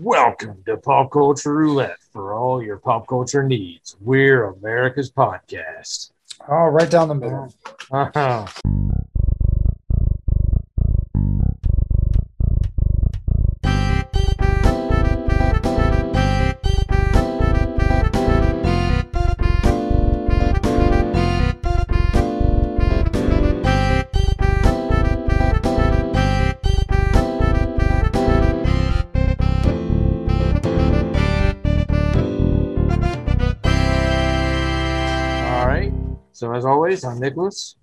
Welcome to Pop Culture Roulette for all your pop culture needs. We're America's podcast. Oh, right down the middle. Uh-huh. So I'm Nicholas.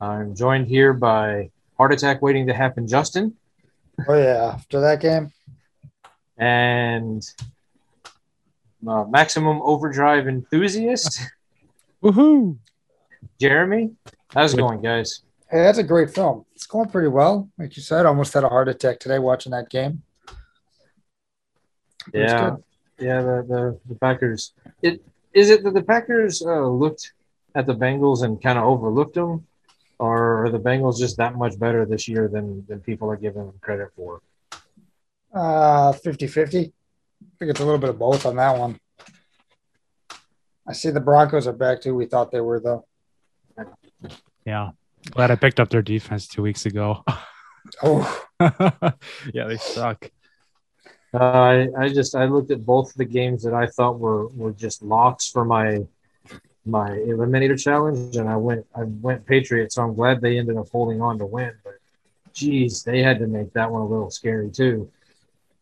I'm joined here by Heart Attack Waiting to Happen Justin Oh yeah, after that game. and uh, Maximum Overdrive enthusiast Woohoo! Jeremy. How's it going, guys? Hey, that's a great film. It's going pretty well. Like you said, almost had a heart attack today watching that game. But Yeah, good. yeah. The, the the Packers. It is it that the Packers uh, looked at the Bengals and kind of overlooked them, or are the Bengals just that much better this year than than people are giving them credit for? Uh 50 50. I think it's a little bit of both on that one. I see the Broncos are back too. We thought they were though. Yeah. Glad I picked up their defense two weeks ago. Oh, yeah, they suck. Uh, I I just I looked at both the games that I thought were were just locks for my my eliminator challenge, and I went I went Patriots. So I'm glad they ended up holding on to win, but. Geez, they had to make that one a little scary too.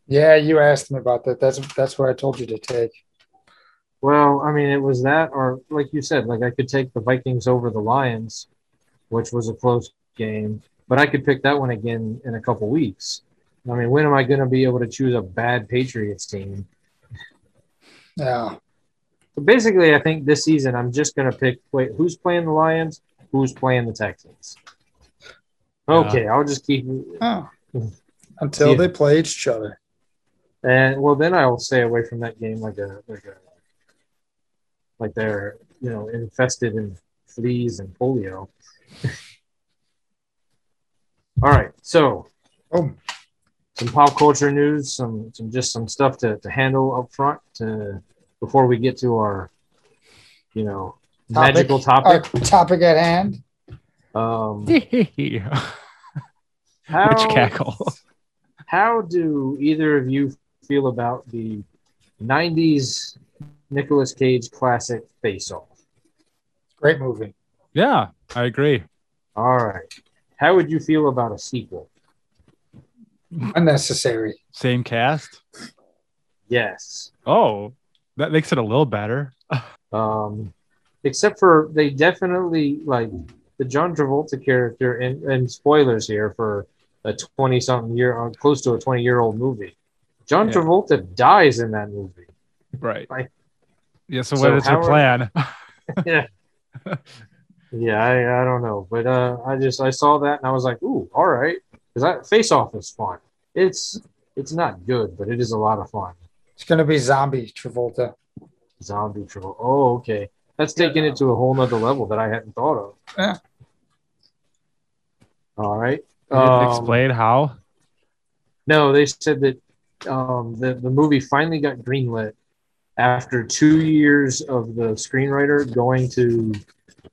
yeah, you asked me about that. That's that's what I told you to take. Well, I mean, it was that, or like you said, like I could take the Vikings over the Lions, which was a close game, but I could pick that one again in a couple weeks. I mean, when am I going to be able to choose a bad Patriots team? Yeah. So basically, I think this season I'm just going to pick. Wait, who's playing the Lions? Who's playing the Texans? Okay, I'll just keep. Oh. Until Yeah. they play each other. And well, then I'll stay away from that game like a like a like they're you know infested in fleas and polio. All right, so Oh, some pop culture news, some some just some stuff to, to handle up front to before we get to our you know Topic. magical our topic. topic at hand. Um, Which how, cackle? How do either of you feel about the '90s Nicolas Cage classic Face Off? Great movie. Yeah, I agree. All right. How would you feel about a sequel? Unnecessary. Same cast. Yes. Oh, that makes it a little better. Um, except for they definitely like the John Travolta character, and, and spoilers here for a 20 something year, uh, close to a 20 year old movie. John Yeah. Travolta dies in that movie. Right. Right. Yeah. So, So what is how your plan? yeah. Yeah, I, I don't know, but uh, I just I saw that and I was like, ooh, all right, because that Face Off is fun. It's it's not good, but it is a lot of fun. It's gonna be zombie Travolta. Zombie Travolta. Oh, okay, that's taking it to a whole nother level that I hadn't thought of. Yeah. All right. Um, explain how? No, they said that um, the the movie finally got greenlit after two years of the screenwriter going to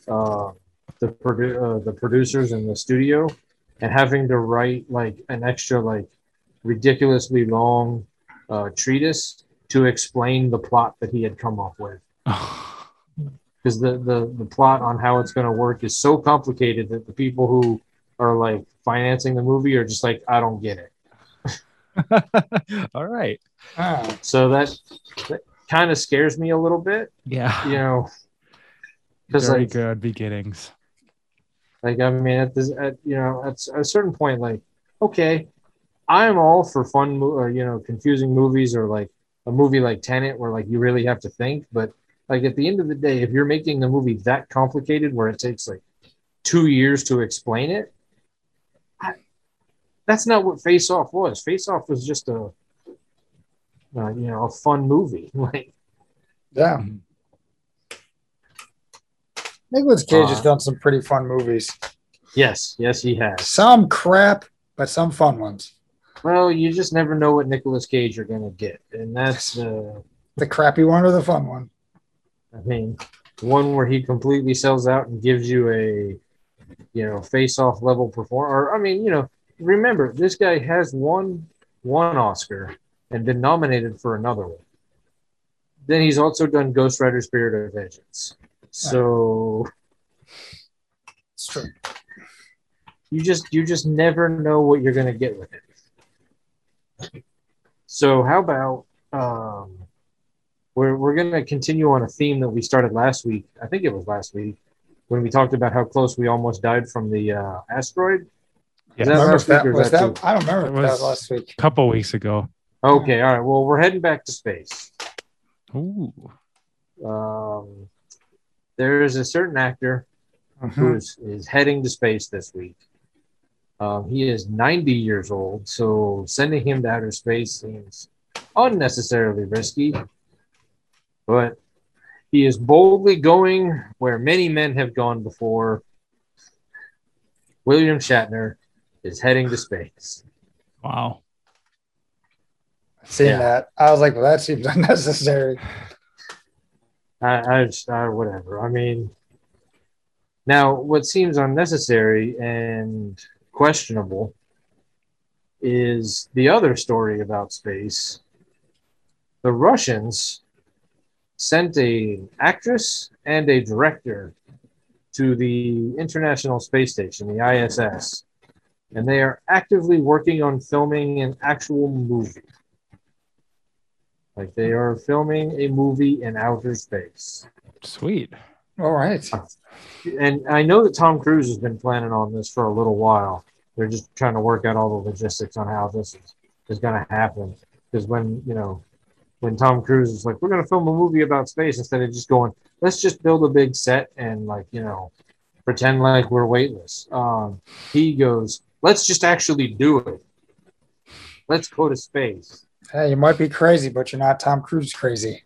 uh, the produ- uh, the producers in the studio and having to write like an extra like ridiculously long uh, treatise to explain the plot that he had come up with because the, the the plot on how it's going to work is so complicated that the people who are like financing the movie are just like I don't get it. All right. Ah, So that, that kind of scares me a little bit, Yeah. you know, because like, good beginnings. like I mean, at this, at you know, at a certain point, like, okay, I'm all for fun, or you know, confusing movies, or like a movie like Tenet, where like you really have to think. But like at the end of the day, if you're making the movie that complicated, where it takes like two years to explain it, I, that's not what Face Off was. Face Off was just a, uh, you know, a fun movie. Like, yeah. Nicolas Cage has Uh, done some pretty fun movies. yes, yes, he has. Some crap, but some fun ones. Well, you just never know what Nicolas Cage you're gonna get, and that's uh, The crappy one or the fun one? I mean, one where he completely sells out and gives you a, you know, face-off level perform. Or I mean, you know, remember this guy has won one Oscar and been nominated for another one. Then he's also done Ghost Rider: Spirit of Vengeance. So It's true. you just you just never know what you're gonna get with it. So how about um, we're we're gonna continue on a theme that we started last week. I think it was last week when we talked about how close we almost died from the uh, asteroid. Yeah. That Remember last that, week was that that, I don't remember It if that was- was last week. A couple weeks ago. Okay, all right. Well, we're heading back to space. Ooh. Um, there is a certain actor Mhm. who is, is heading to space this week. Um, he is 90 years old, so sending him to outer space seems unnecessarily risky. But he is boldly going where many men have gone before. William Shatner is heading to space. Wow. Seeing Yeah. that, I was like, well, that seems unnecessary. I, I just, uh, whatever. I mean, now what seems unnecessary and questionable is the other story about space. The Russians sent a actress and a director to the International Space Station, the ISS, and they are actively working on filming an actual movie. Like they are filming a movie in outer space. Sweet. All right. And I know that Tom Cruise has been planning on this for a little while. They're just trying to work out all the logistics on how this is, is going to happen. Because when, you know, when Tom Cruise is like, we're going to film a movie about space instead of just going, let's just build a big set and, like, you know, pretend like we're weightless. Um, he goes, let's just actually do it. Let's go to space. Hey, you might be crazy, but you're not Tom Cruise crazy.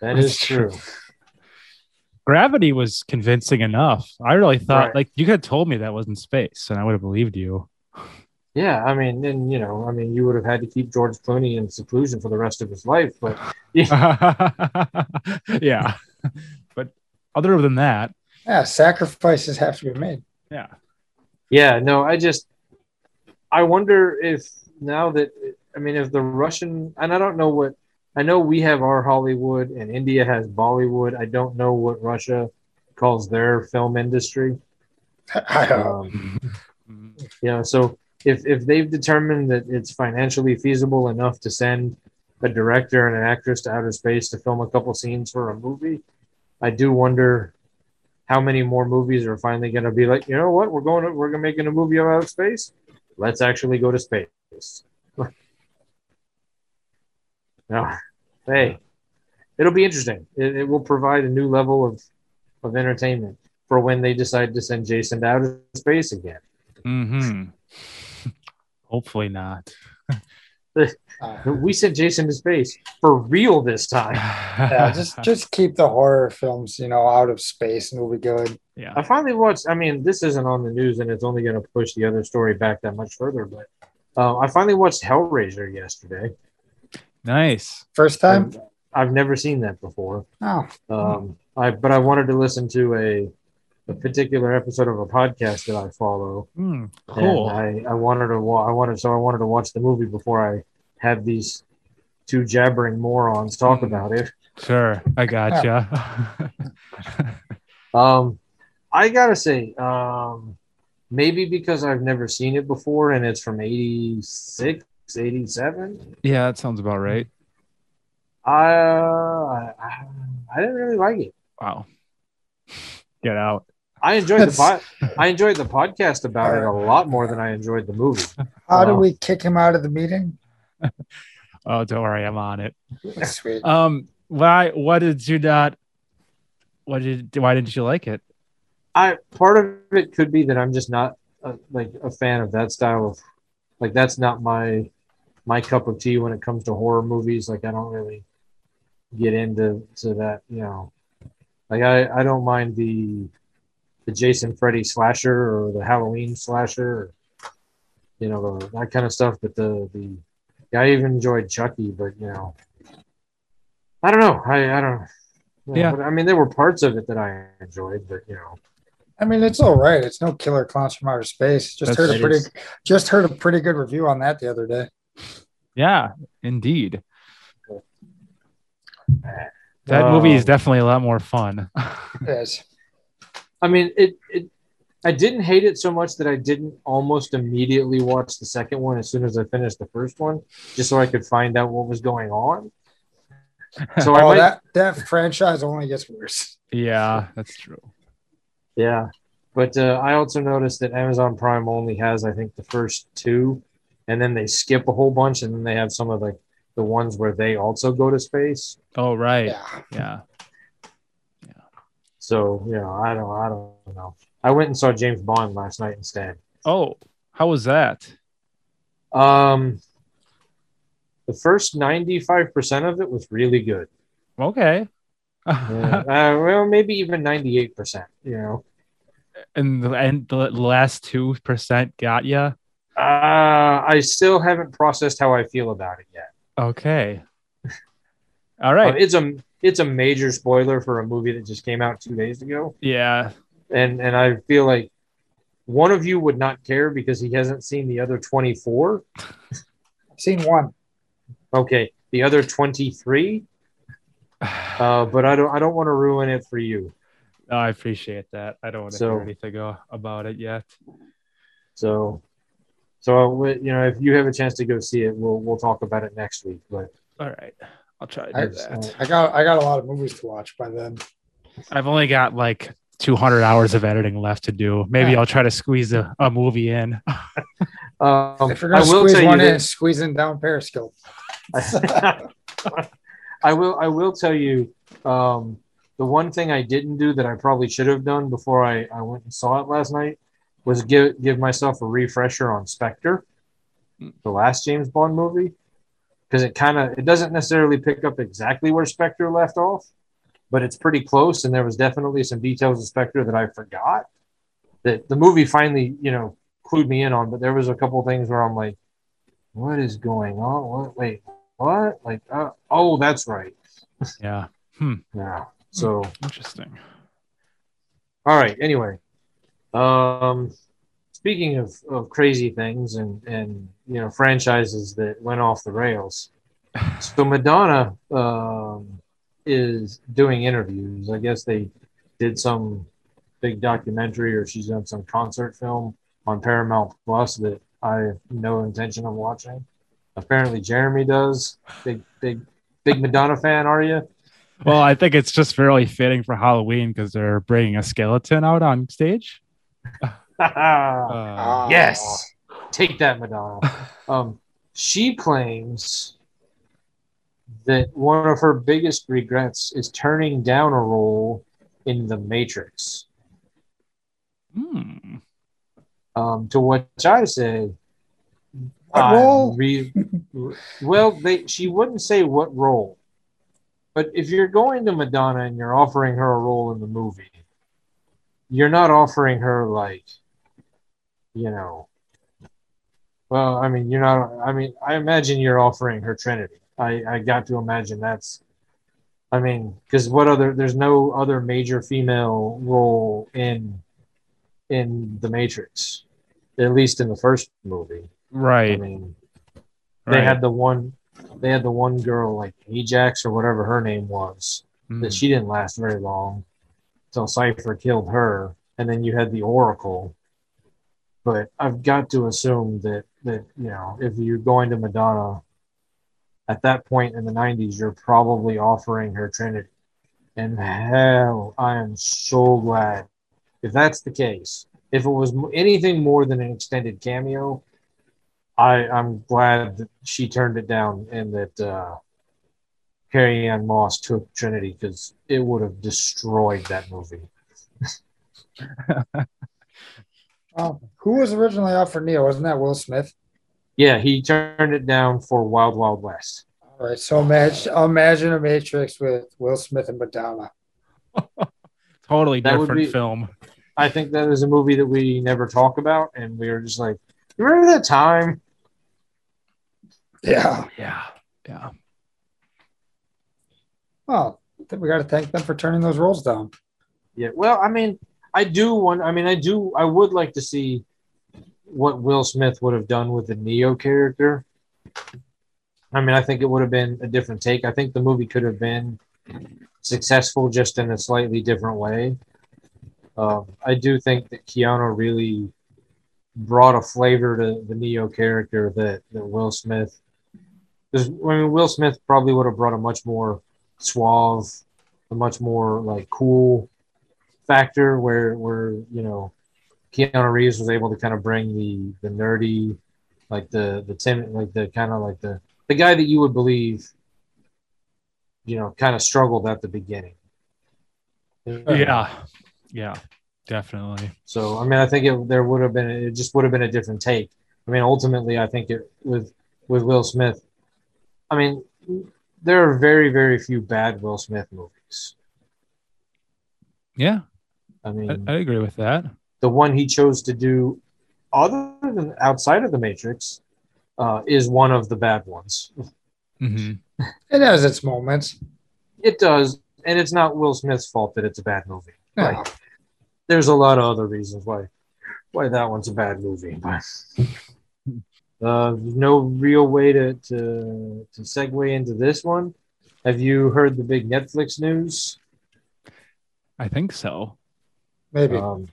That is true. Gravity was convincing enough. I really thought, Right. like, you could have told me that wasn't space, and I would have believed you. Yeah, I mean, and you know, I mean, you would have had to keep George Clooney in seclusion for the rest of his life, but yeah. But other than that, Yeah, sacrifices have to be made. yeah. yeah, no, I just, I wonder if now that, I mean, if the Russian, and I don't know what, I know we have our Hollywood and India has Bollywood. I don't know what Russia calls their film industry. I. Um, know, so if if they've determined that it's financially feasible enough to send a director and an actress to outer space to film a couple scenes for a movie, I do wonder how many more movies are finally going to be like, you know what, we're going to we're going to making a movie about space. Let's actually go to space. no, hey, it'll be interesting. It, it will provide a new level of of entertainment for when they decide to send Jason to outer space again. hmm Hopefully not. We sent Jason to space for real this time. yeah, just just keep the horror films, you know, out of space, and we'll be good. yeah. I finally watched. I mean, this isn't on the news, and it's only going to push the other story back that much further. But uh, I finally watched Hellraiser yesterday. Nice. First time? And I've never seen that before. Oh, Um, I but I wanted to listen to a a particular episode of a podcast that I follow. Hmm, cool. And I, I wanted to wa- I wanted so I wanted to watch the movie before I had these two jabbering morons talk Hmm. about it. Sure. I gotcha. Um, I gotta say, um, maybe because I've never seen it before and it's from 86, 87, yeah, that sounds about right. I, I, I didn't really like it. Wow. Get out. I enjoyed the That's- pod, I enjoyed the podcast about it a lot more than I enjoyed the movie. how do we kick him out of the meeting? Oh, don't worry, I'm on it. Sweet. Um, why? What did you not? What did? Why didn't you like it? I part of it could be that I'm just not uh like a fan of that style of like that's not my my cup of tea when it comes to horror movies. Like I don't really get into to that, you know. Like I I don't mind the the Jason Freddy slasher or the Halloween slasher. Or, you know, the, that kind of stuff. But the the yeah, I even enjoyed Chucky, but you know, I don't know. I I don't. you know, Yeah. but, I mean, there were parts of it that I enjoyed, but you know, I mean, it's all right. It's no killer clowns from outer space. Just That's- heard a pretty, is. just heard a pretty good review on that the other day. Yeah, indeed. That movie is Um, definitely a lot more fun. Yes. I mean, it, it. I didn't hate it so much that I didn't almost immediately watch the second one as soon as I finished the first one, just so I could find out what was going on. So I Oh, might, that that franchise only gets worse. yeah, that's true. yeah. But uh, I also noticed that Amazon Prime only has, I think, the first two, and then they skip a whole bunch, and then they have some of like the ones where they also go to space. Oh, right. Yeah. Yeah. So you know, I don't, I don't know. I went and saw James Bond last night instead. Oh, how was that? Um, the first ninety-five percent of it was really good. Okay. Yeah. uh, well, maybe even ninety-eight percent. You know, and the, and the last two percent got you. Uh, I still haven't processed how I feel about it yet. Okay. All right. Uh, it's a it's a major spoiler for a movie that just came out two days ago, yeah. and and I feel like one of you would not care because he hasn't seen the other twenty-four. I've Seen one. Okay, the other twenty-three. Uh, but I don't I don't want to ruin it for you. I appreciate that. I don't want to So- hear anything uh, about it yet. So, so you know, if you have a chance to go see it, we'll we'll talk about it next week. But All right. I'll try to I, do that. I got I got a lot of movies to watch by then. I've only got like 200 hours of editing left to do. Maybe Yeah. I'll try to squeeze a, a movie in. um, If you're I gonna will squeeze tell you one in, that- squeezing down Periscope. I will I will tell you um, the one thing I didn't do that I probably should have done before I, I went and saw it last night was give give myself a refresher on Spectre, the last James Bond movie, because it kind of it doesn't necessarily pick up exactly where Spectre left off, but it's pretty close, and there was definitely some details of Spectre that I forgot that the movie finally you know clued me in on, but there was a couple things where I'm like, what is going on? What wait what? Like, uh, oh, that's right. Yeah. hmm. Yeah. So, Interesting. all right. Anyway, um, speaking of, of crazy things and and you know franchises that went off the rails, so Madonna um, is doing interviews. I guess they did some big documentary, or she's done some concert film on Paramount Plus that I have no intention of watching. Apparently, Jeremy does. Big, big, big Madonna fan, are you? Well, I think it's just fairly fitting for Halloween because they're bringing a skeleton out on stage. Uh, Ah. yes, take that, Madonna. Um, she claims that one of her biggest regrets is turning down a role in The Matrix. hmm. Um, to which I say, What I'm role? re- well, they she wouldn't say what role, but if you're going to Madonna and you're offering her a role in the movie, you're not offering her like, you know. Well, I mean, you're not. I mean, I imagine you're offering her Trinity. I I got to imagine that's. I mean, because what other? There's no other major female role in in the Matrix, at least in the first movie. Right. I mean, they right. had the one, they had the one girl like Ajax or whatever her name was. Mm. That she didn't last very long, until Cypher killed her, and then you had the Oracle. But I've got to assume that that you know if you're going to Madonna, at that point in the '90s, you're probably offering her Trinity. And hell, I am so glad if that's the case. If it was anything more than an extended cameo, I, I'm glad that she turned it down and that uh, Carrie-Anne Moss took Trinity because it would have destroyed that movie. Oh, who was originally up for Neo? Wasn't that Will Smith? Yeah, he turned it down for Wild Wild West. All right, so imagine imagine a Matrix with Will Smith and Madonna. totally That would different be- film. I think that is a movie that we never talk about, and we are just like, Remember that time? Yeah. Yeah. Yeah. Well, I think we got to thank them for turning those roles down. Yeah. Well, I mean, I do want. I mean, I do. I would like to see what Will Smith would have done with the Neo character. I mean, I think it would have been a different take. I think the movie could have been successful just in a slightly different way. Um, I do think that Keanu really brought a flavor to the Neo character that, that Will Smith. I mean, Will Smith probably would have brought a much more suave, a much more like cool factor where where you know Keanu Reeves was able to kind of bring the the nerdy, like the the timid, like the kind of like the the guy that you would believe, you know, kind of struggled at the beginning. Yeah. Yeah. Definitely. So I mean, I think it there would have been it just would have been a different take. I mean, ultimately, I think it with with Will Smith. I mean, there are very very few bad Will Smith movies. Yeah. I I, mean, I agree with that. the one he chose to do, other than outside of the Matrix, uh, is one of the bad ones. hmm It has its moments. It does, and it's not Will Smith's fault that it's a bad movie. No. Like, there's a lot of other reasons why why that one's a bad movie, but uh, no real way to, to to segue into this one. Have you heard the big Netflix news? I think so. Maybe. Um,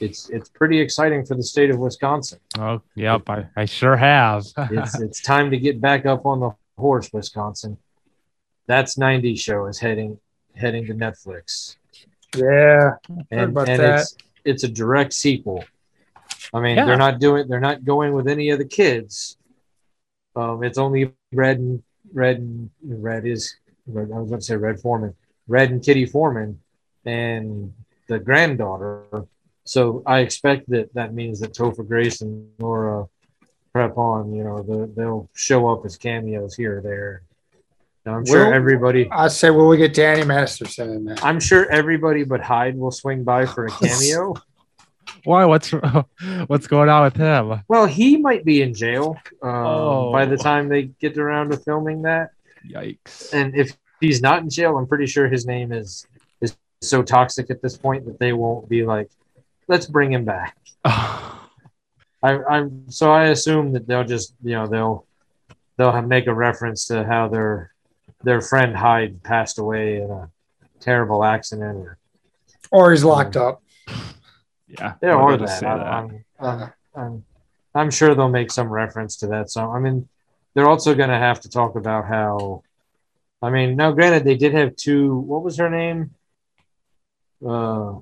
it's it's pretty exciting for the state of Wisconsin. Oh, yep. I, I sure have. It's it's time to get back up on the horse, Wisconsin. That's 90 show is heading heading to Netflix. yeah. and, about and that. it's it's a direct sequel. I mean, Yeah. they're not doing they're not going with any of the kids. Um, it's only Red and Red and Red is Red, I was going to say Red Foreman, Red and Kitty Foreman, and the granddaughter. So I expect that that means that Topher Grace and Laura Prepon, you know, the, they'll show up as cameos here or there. Now, I'm sure Will- everybody. I say, will we get Danny Masterson in there? I'm sure everybody but Hyde will swing by for a cameo. Why? What's what's going on with him? Well, he might be in jail um, Oh. by the time they get around to filming that. Yikes! And if he's not in jail, I'm pretty sure his name is is so toxic at this point that they won't be like, let's bring him back. I, I'm so I assume that they'll just you know they'll they'll have, make a reference to how their their friend Hyde passed away in a terrible accident or Or he's locked up. Yeah. yeah or I that. say I, that? I'm, I'm, I'm, I'm sure they'll make some reference to that. So I mean, they're also going to have to talk about how. I mean, now granted, they did have two. What was her name? Uh,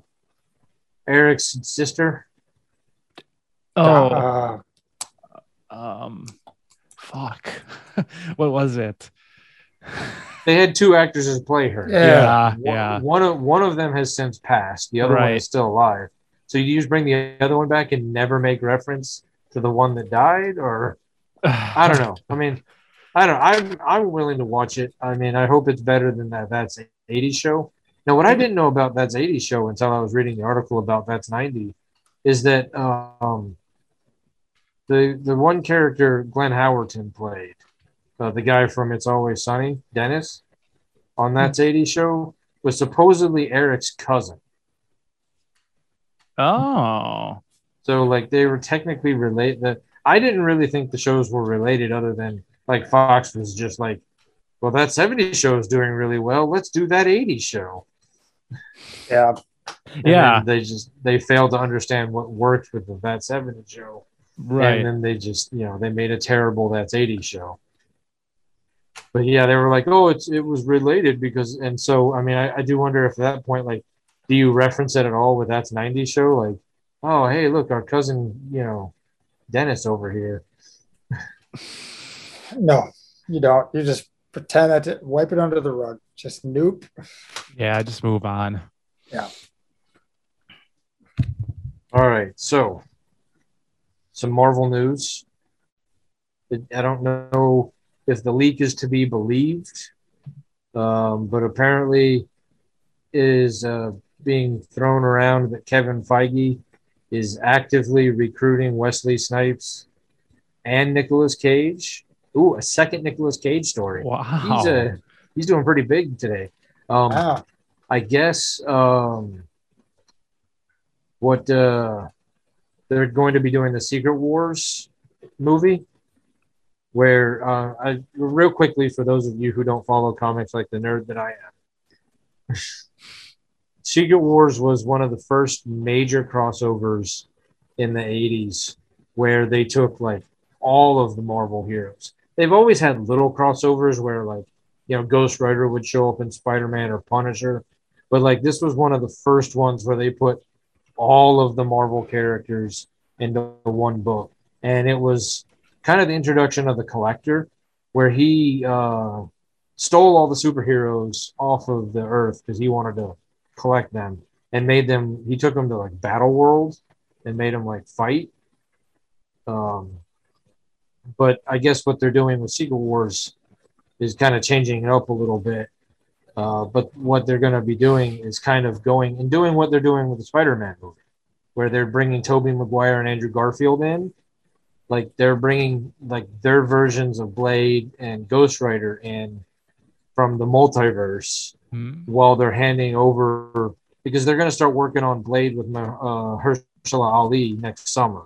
Eric's sister. Oh, uh, um, fuck. what was it? They had two actresses play her. Yeah. yeah, One, yeah. one of one of them has since passed. The other one is still alive. So you just bring the other one back and never make reference to the one that died, or I don't know. I mean, I don't. I'm I'm willing to watch it. I mean, I hope it's better than that. That's 80 show. Now, what I didn't know about that's 80 show until I was reading the article about that's 90 is that um, the the one character Glenn Howerton played, uh, the guy from It's Always Sunny, Dennis, on that's 80 show was supposedly Eric's cousin. Oh, So like they were technically related. That I didn't really think the shows were related, other than like Fox was just like, well, that 70 show is doing really well. Let's do that 80 show. yeah. And Yeah. they just they failed to understand what worked with the that 70 show, right. and then they just you know they made a terrible that's 80 show. But yeah, they were like, oh, it's it was related because, and so I mean, I, I do wonder if at that point, like, do you reference it at all with that's 90 show? Like, oh, hey, look, our cousin, you know, Dennis over here. No, you don't. You just pretend that to wipe it under the rug. Just nope. yeah, just move on. Yeah. All right, so some Marvel news. I don't know if the leak is to be believed, um, but apparently is uh, being thrown around that Kevin Feige is actively recruiting Wesley Snipes and Nicolas Cage. Ooh, a second Nicolas Cage story. Wow. He's a he's doing pretty big today. Um, Wow. I guess um, what uh, they're going to be doing the Secret Wars movie, where uh, I real quickly for those of you who don't follow comics like the nerd that I am, Secret Wars was one of the first major crossovers in the '80s where they took like all of the Marvel heroes. They've always had little crossovers where like you know Ghost Rider would show up in Spider-Man or Punisher, but like this was one of the first ones where they put all of the Marvel characters into one book, and it was kind of the introduction of the collector, where he uh, stole all the superheroes off of the Earth because he wanted to collect them and made them. He took them to like Battle World and made them like fight. Um, but I guess what they're doing with Secret Wars is kind of changing it up a little bit. Uh, but what they're going to be doing is kind of going and doing what they're doing with the Spider-Man movie, where they're bringing Tobey Maguire and Andrew Garfield in, like they're bringing like their versions of Blade and Ghost Rider in from the multiverse, Hmm. while they're handing over because they're going to start working on Blade with uh, Mahershala Ali next summer.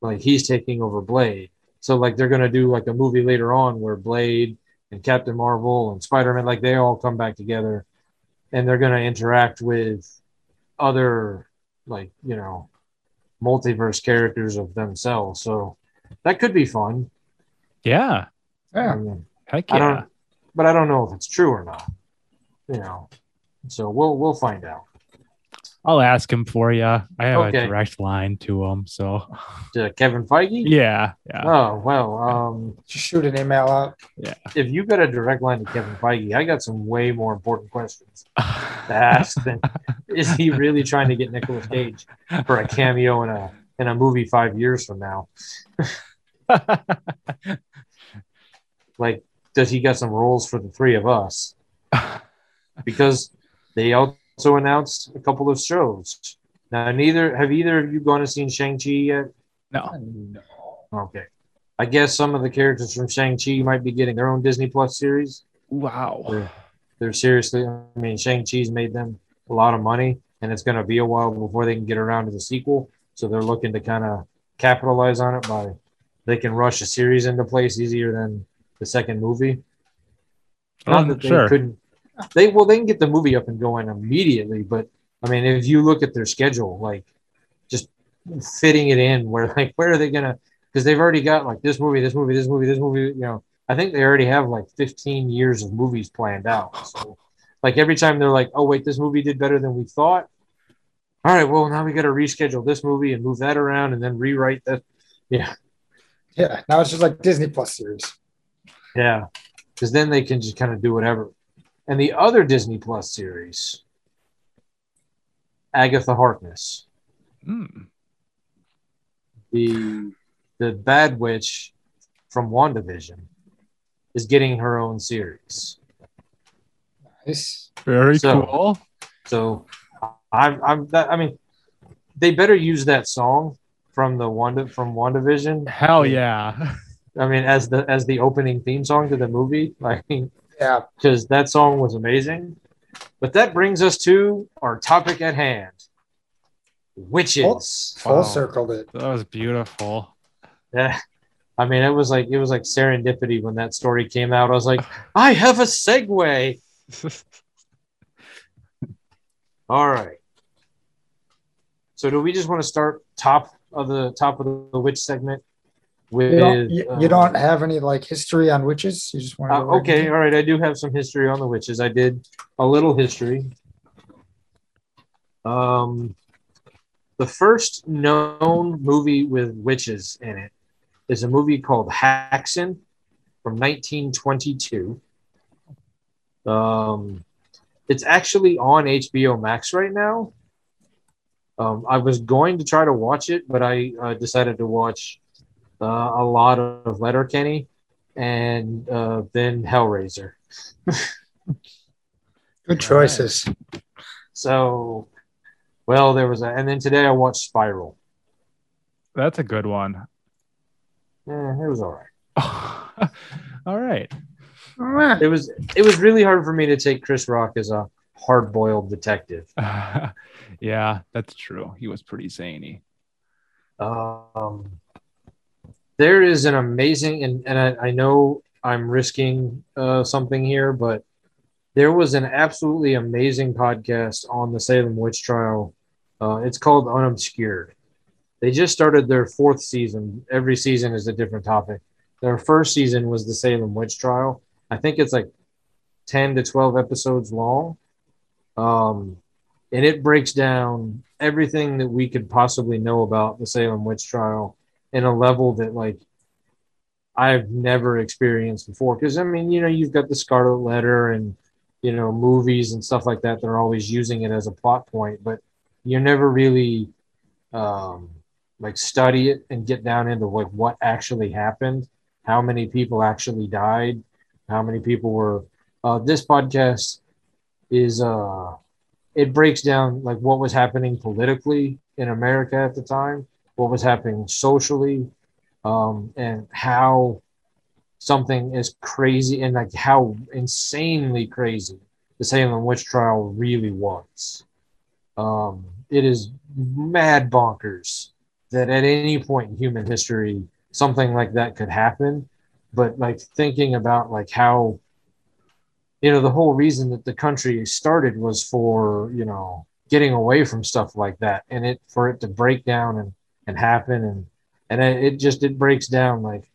Like he's taking over Blade, so like they're going to do like a movie later on where Blade and Captain Marvel and Spider Man, like they all come back together, and they're going to interact with other like you know multiverse characters of themselves. So that could be fun. Yeah. I Yeah. mean, Heck I yeah. don't, but I don't know if it's true or not. You know, so we'll we'll find out. I'll ask him for you. I have Okay. a direct line to him. So To Kevin Feige. yeah. Yeah. Oh well, um, Just shoot an email out. Yeah. If you got a direct line to Kevin Feige, I got some way more important questions to ask than is he really trying to get Nicolas Cage for a cameo in a in a movie five years from now? Like, does he got some roles for the three of us? Because they also announced a couple of shows. Now, neither have either of you gone and seen Shang Chi yet? no. No. Okay, I guess some of the characters from Shang Chi might be getting their own Disney Plus series. Wow. They're, they're seriously, I mean, Shang Chi's made them a lot of money, and it's going to be a while before they can get around to the sequel. So they're looking to kind of capitalize on it by they can rush a series into place easier than the second movie. Not Um, that they sure. couldn't. They well, they can get the movie up and going immediately, but I mean, if you look at their schedule, like just fitting it in, where like where are they gonna? Because they've already got like this movie, this movie, this movie, this movie. You know, I think they already have like 15 years of movies planned out. So, like every time they're like, "Oh wait, this movie did better than we thought." All right, well now we got to reschedule this movie and move that around and then rewrite that. Yeah. Yeah. Now it's just like Disney Plus series. Yeah, because then they can just kind of do whatever. And the other Disney Plus series, Agatha Harkness, Mm. the the bad witch from WandaVision, is getting her own series. Nice. Very So- cool. So I'm I'm that I mean, they better use that song from the Wanda from WandaVision. Hell yeah. I mean, as the as the opening theme song to the movie. I mean, Yeah. because that song was amazing. But that brings us to our topic at hand witches. Full Wow. circled it. That was beautiful. Yeah. I mean, it was like it was like serendipity when that story came out. I was like, I have a segue. All right. So, do we just want to start top of the top of the witch segment with? You don't, you, you don't have any like history on witches? You just want to Uh, okay, all right. I do have some history on the witches. I did a little history. Um, the first known movie with witches in it is a movie called Haxan from 1922. Um, it's actually on HBO Max right now. Um, I was going to try to watch it, but I uh, decided to watch uh, a lot of Letterkenny and uh, then Hellraiser. Good choices. So Well, there was a, and then today I watched Spiral. That's a good one. Eh, it was all right. All right. It was it was really hard for me to take Chris Rock as a hard boiled detective. yeah, that's true. He was pretty zany. Um, there is an amazing, and, and I, I know I'm risking uh, something here, but there was an absolutely amazing podcast on the Salem witch trial. Uh, it's called Unobscured. They just started their fourth season. Every season is a different topic. Their first season was the Salem witch trial. I think it's like 10 to 12 episodes long. Um, and it breaks down everything that we could possibly know about the Salem witch trial in a level that like I've never experienced before. Because I mean, you know, you've got the Scarlet Letter and you know movies and stuff like that. They're always using it as a plot point, but you never really um, like study it and get down into like what actually happened, how many people actually died, how many people were. Uh, this podcast is uh, it breaks down like what was happening politically in America at the time, what was happening socially, um, and how something is crazy and like how insanely crazy the Salem witch trial really was. Um, it is mad bonkers that at any point in human history something like that could happen. But like thinking about like how you know the whole reason that the country started was for you know getting away from stuff like that and it for it to break down and and happen. And and it just it breaks down like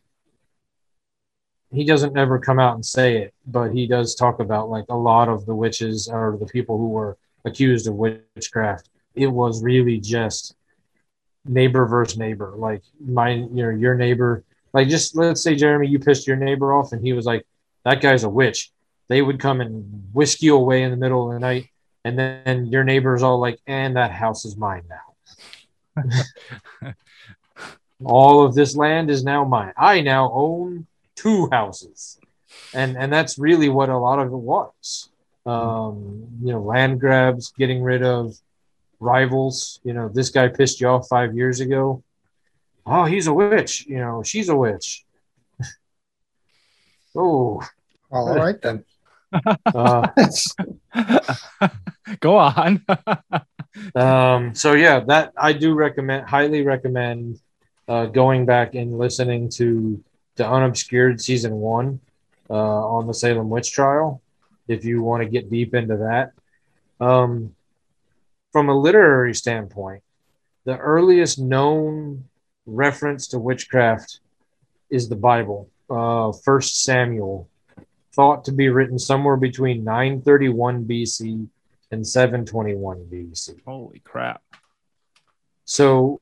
he doesn't ever come out and say it but he does talk about like a lot of the witches or the people who were accused of witchcraft. It was really just neighbor versus neighbor. Like my you know your neighbor like just let's say jeremy you pissed your neighbor off and he was like that guy's a witch. They would come and whisk you away in the middle of the night. And then your neighbor's all like and that house is mine now all of this land is now mine. I now own two houses. And and that's really what a lot of it was. Um you know land grabs getting rid of rivals. You know this guy pissed you off five years ago. Oh he's a witch. You know she's a witch. Oh. All right then. uh, Go on. Um, so yeah, that I do recommend, highly recommend uh, going back and listening to the Unobscured season one uh, on the Salem witch trial if you want to get deep into that. Um, from a literary standpoint, the earliest known reference to witchcraft is the Bible, uh, First Samuel, thought to be written somewhere between 931 BC and 721 BC. Holy crap. So,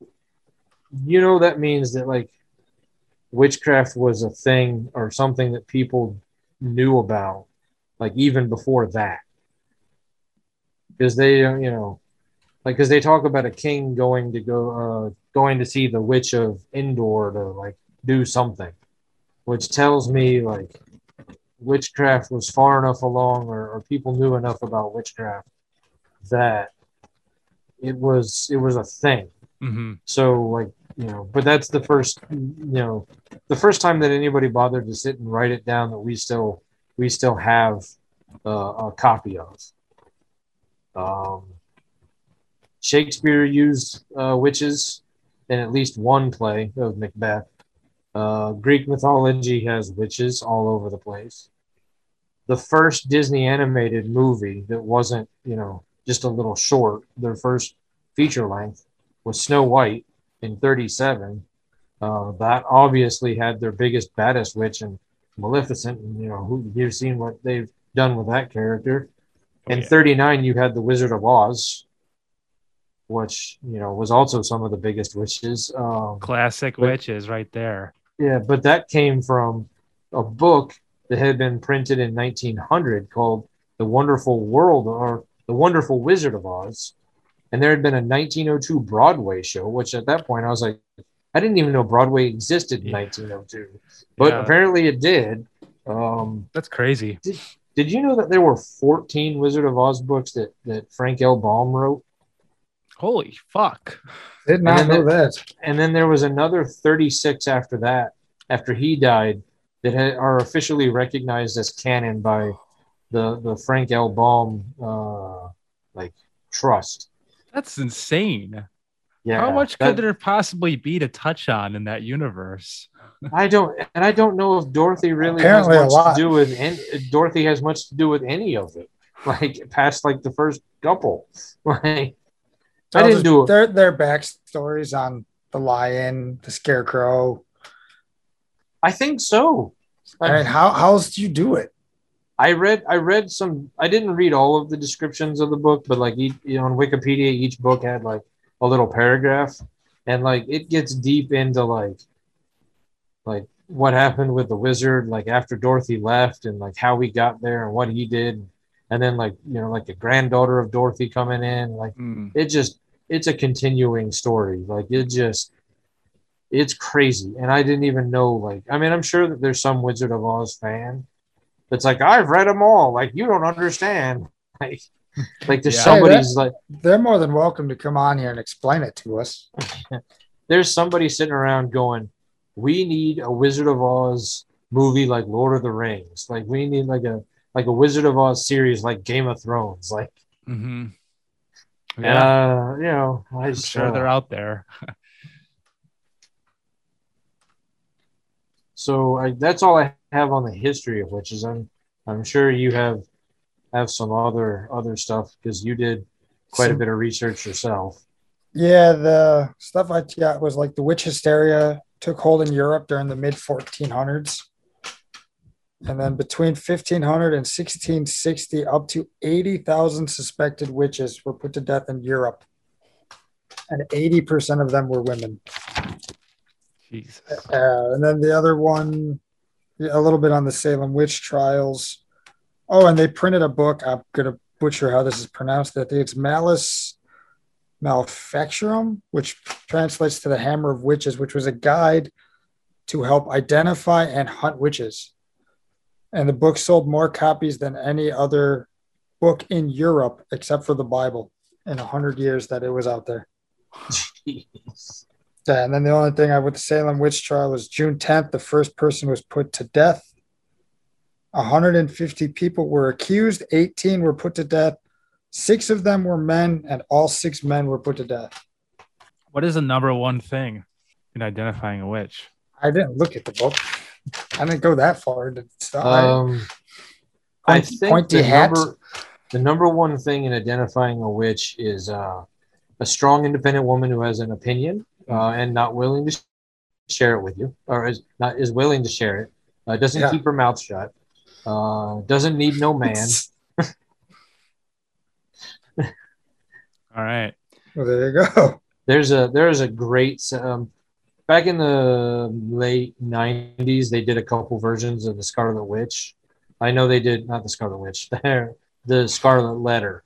you know, that means that like witchcraft was a thing or something that people knew about, like even before that. Because they, uh, you know, like, because they talk about a king going to go, uh, going to see the witch of Endor to like do something, which tells me like witchcraft was far enough along or, or people knew enough about witchcraft that it was it was a thing. Hmm so like you know but that's the first you know the first time that anybody bothered to sit and write it down that we still we still have uh, a copy of. Um, shakespeare used uh, witches in at least one play of macbeth. Uh, greek mythology has witches all over the place the first disney animated movie that wasn't you know just a little short their first feature length was Snow White in 37. Uh, that obviously had their biggest, baddest witch and Maleficent. And, you know, who you've seen what they've done with that character. Oh, in yeah. 39, you had the Wizard of Oz, which, you know, was also some of the biggest witches. Um, Classic But- witches right there. yeah, but that came from a book that had been printed in 1900 called The Wonderful World or The Wonderful Wizard of Oz. And there had been a 1902 Broadway show, which at that point I was like, I didn't even know Broadway existed in Yeah. 1902, but Yeah. apparently it did. Um, That's crazy. did you know that there were 14 Wizard of Oz books that, that Frank L. Baum wrote? Holy fuck. Did not then know the- that. and then there was another 36 after that, after he died, that ha- are officially recognized as canon by the the Frank L. Baum uh, like trust. That's insane. Yeah, How much that- could there possibly be to touch on in that universe? I don't, and I don't know if Dorothy really Apparently has much lot. to do with any. Dorothy has much to do with any of it, like past like the first couple. Like, I Tells didn't do it. their their backstories on the lion, the scarecrow. I think so. I mean, how how else do you do it? I read I read some I didn't read all of the descriptions of the book, but like each, you know, on Wikipedia, each book had like a little paragraph, and like it gets deep into like like what happened with the wizard, like after Dorothy left, and like how he got there and what he did, and then like you know like the granddaughter of Dorothy coming in, like Hmm. it just it's a continuing story, like it just it's crazy, and I didn't even know like I mean I'm sure that there's some Wizard of Oz fan that's like I've read them all. Like you don't understand. Like, like there's Yeah. somebody's like They're more than welcome to come on here and explain it to us. there's somebody sitting around going, "We need a Wizard of Oz movie like Lord of the Rings. Like we need like a like a Wizard of Oz series like Game of Thrones. Like, mm-hmm. Yeah, uh, you know, I I'm sure uh, they're out there. So I, that's all I have on the history of witches. I'm I'm sure you have have some other other stuff because you did quite a bit of research yourself. Yeah, the stuff I got was like the witch hysteria took hold in Europe during the mid 1400s. And then between 1500 and 1660, up to 80,000 suspected witches were put to death in Europe. And 80% of them were women. Jesus. Uh, and then the other one, a little bit on the Salem witch trials. Oh, and they printed a book. I'm going to butcher how this is pronounced. I think it's Malice Malfacturum, which translates to the Hammer of Witches, which was a guide to help identify and hunt witches. And the book sold more copies than any other book in Europe, except for the Bible, in a hundred years that it was out there. Jeez. Yeah, and then the only thing I with the Salem witch trial was June 10th, the first person was put to death. 150 people were accused, 18 were put to death. Six of them were men, and all six men were put to death. What is the number one thing in identifying a witch? I didn't look at the book. I didn't go that far into stuff. I- Um, I Pointy- think pointy the hat. number, the number one thing in identifying a witch is uh, a strong, independent woman who has an opinion uh, and not willing to share it with you, or is not is willing to share it. Uh, doesn't Yeah. keep her mouth shut. Uh, doesn't need no man. All right. Well, there you go. There's a there's a great um, back in the late '90s. They did a couple versions of the Scarlet Witch. I know they did not the Scarlet Witch, the Scarlet Letter.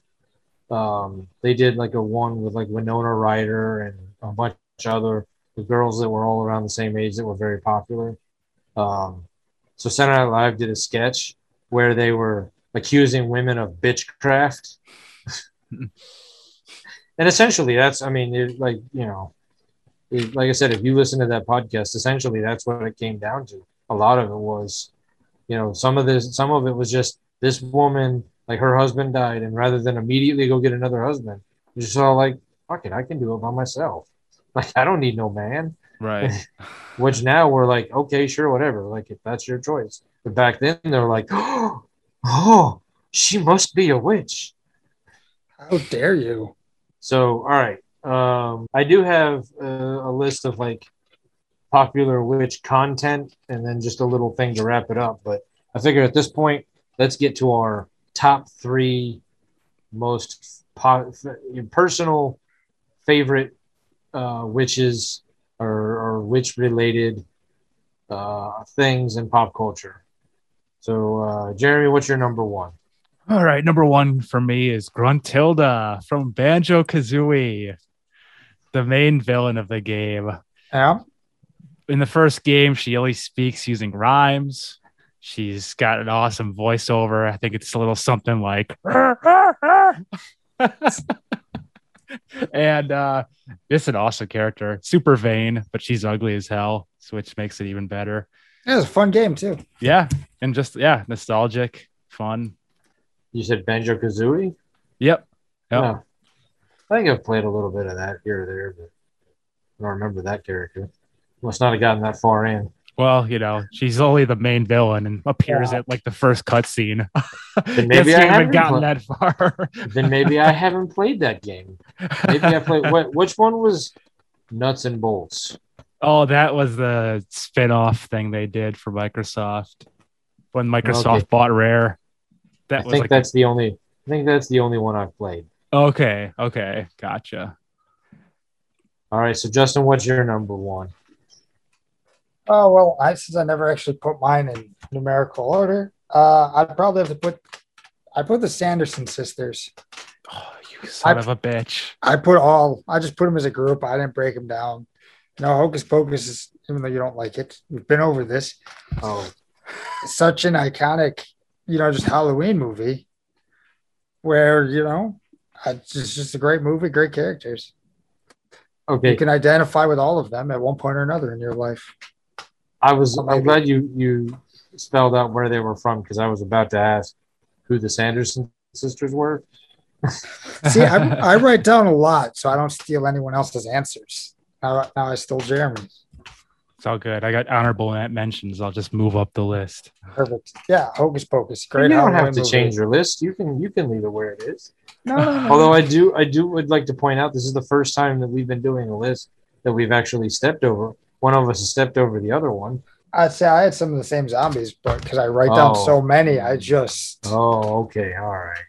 Um, they did like a one with like Winona Ryder and a bunch other girls that were all around the same age that were very popular. Um, so Saturday Night Live did a sketch where they were accusing women of bitchcraft. and essentially that's i mean it, like you know it- like i said if you listen to that podcast essentially that's what it came down to a lot of it was you know some of this some of it was just this woman like her husband died and rather than immediately go get another husband you just all like fuck it i can do it by myself like i don't need no man Right. which now we're like okay sure whatever like if that's your choice but back then they're like oh she must be a witch How dare you? So, all right. Um, I do have uh, a list of like popular witch content and then just a little thing to wrap it up. But I figure at this point, let's get to our top three most po- personal favorite uh, witches or, or witch related uh, things in pop culture. So, uh, Jeremy, what's your number one? All right. Number one for me is Gruntilda from Banjo Kazooie, the main villain of the game. Yeah. In the first game, she only speaks using rhymes. She's got an awesome voiceover. I think it's a little something like and uh, it's an awesome character. Super vain, but she's ugly as hell, which makes it even better. It was a fun game too. Yeah, and just yeah, nostalgic, fun. You said Banjo Kazooie? Yep. Yep. Yeah. I think I've played a little bit of that here or there, but I don't remember that character. Must not have gotten that far in. Well, you know, she's only the main villain and appears Yeah. at like the first cutscene. Then maybe I haven't gotten pla- that far. Then maybe I haven't played that game. Maybe I played. What, which one was Nuts and Bolts? oh, that was the spin-off thing they did for Microsoft when Microsoft Okay. bought Rare. That I was think like that's the only. I think that's the only one I've played. okay, okay, gotcha. All right, so Justin, what's your number one? Oh well, I since I never actually put mine in numerical order, uh, I'd probably have to put. I put the Sanderson sisters. Oh, you son I- of a bitch. I put all. I just put them as a group. I didn't break them down. You know, Hocus Pocus is even though you don't like it, we've been over this. Oh, Such an iconic, you know, just Halloween movie, where you know, it's just, just a great movie, great characters. Okay, you can identify with all of them at one point or another in your life. I was. Or I'm glad you you spelled out where they were from because I was about to ask who the Sanderson sisters were. See, I, I write down a lot, so I don't steal anyone else's answers. Now, now I stole Jeremy's. It's all good. I got honorable mentions. I'll just move up the list. Perfect. Yeah, Hocus Pocus. Great. you don't have to movie. change your list. You can you can leave it where it is. No, no, no. Although I do I do would like to point out this is the first time that we've been doing a list that we've actually stepped over. One of us stepped over the other one. I'd say I had some of the same zombies, but because I write down Oh. so many, I just Oh, okay, all right.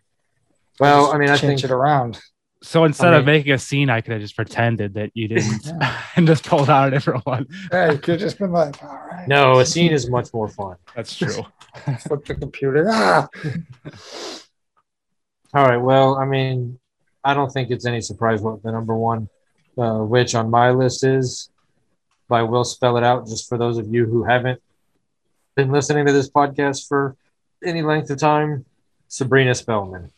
Well, I mean, I change think it around. So instead I of making a scene, I could have just pretended that you didn't Yeah. and just pulled out a different one. Yeah, you could have just been like, all right, no, a scene is much more fun. That's true. flip the computer. Ah, All right. Well, I mean, I don't think it's any surprise what the number one uh, witch on my list is. But I will spell it out just for those of you who haven't been listening to this podcast for any length of time. Sabrina Spellman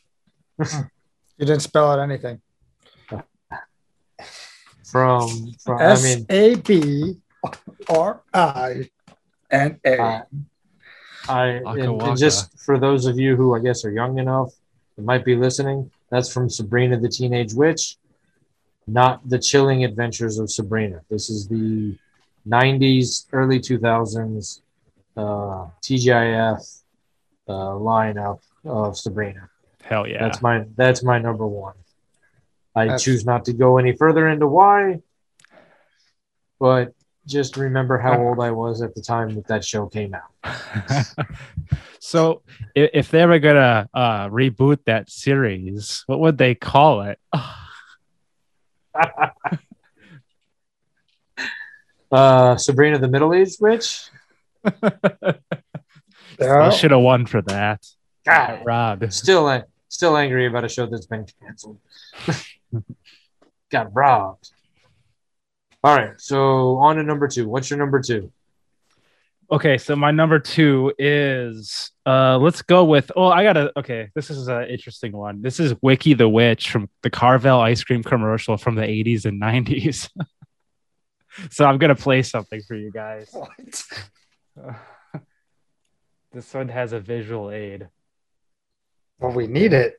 you didn't spell out anything. from from I S mean A B R I N A. Uh, and, and just for those of you who I guess are young enough that might be listening, that's from Sabrina the Teenage Witch, not the Chilling Adventures of Sabrina. This is the '90s, early 2000s uh, TGIF uh, lineup of Sabrina. Hell yeah. That's my that's my number one. I That's- choose not to go any further into why, but just remember how old I was at the time that that show came out. so if, if they were gonna uh, reboot that series, what would they call it? Uh, Sabrina the Middle Aged Witch. I should have won for that. God, robbed. still, still angry about a show that's been canceled. Got robbed. All right, so on to number two. What's your number two? Okay, so my number two is uh let's go with oh I gotta okay, this is an interesting one. This is Wiki the Witch from the Carvel ice cream commercial from the 80s and 90s. so I'm gonna play something for you guys. What? this one has a visual aid. Well, we need it.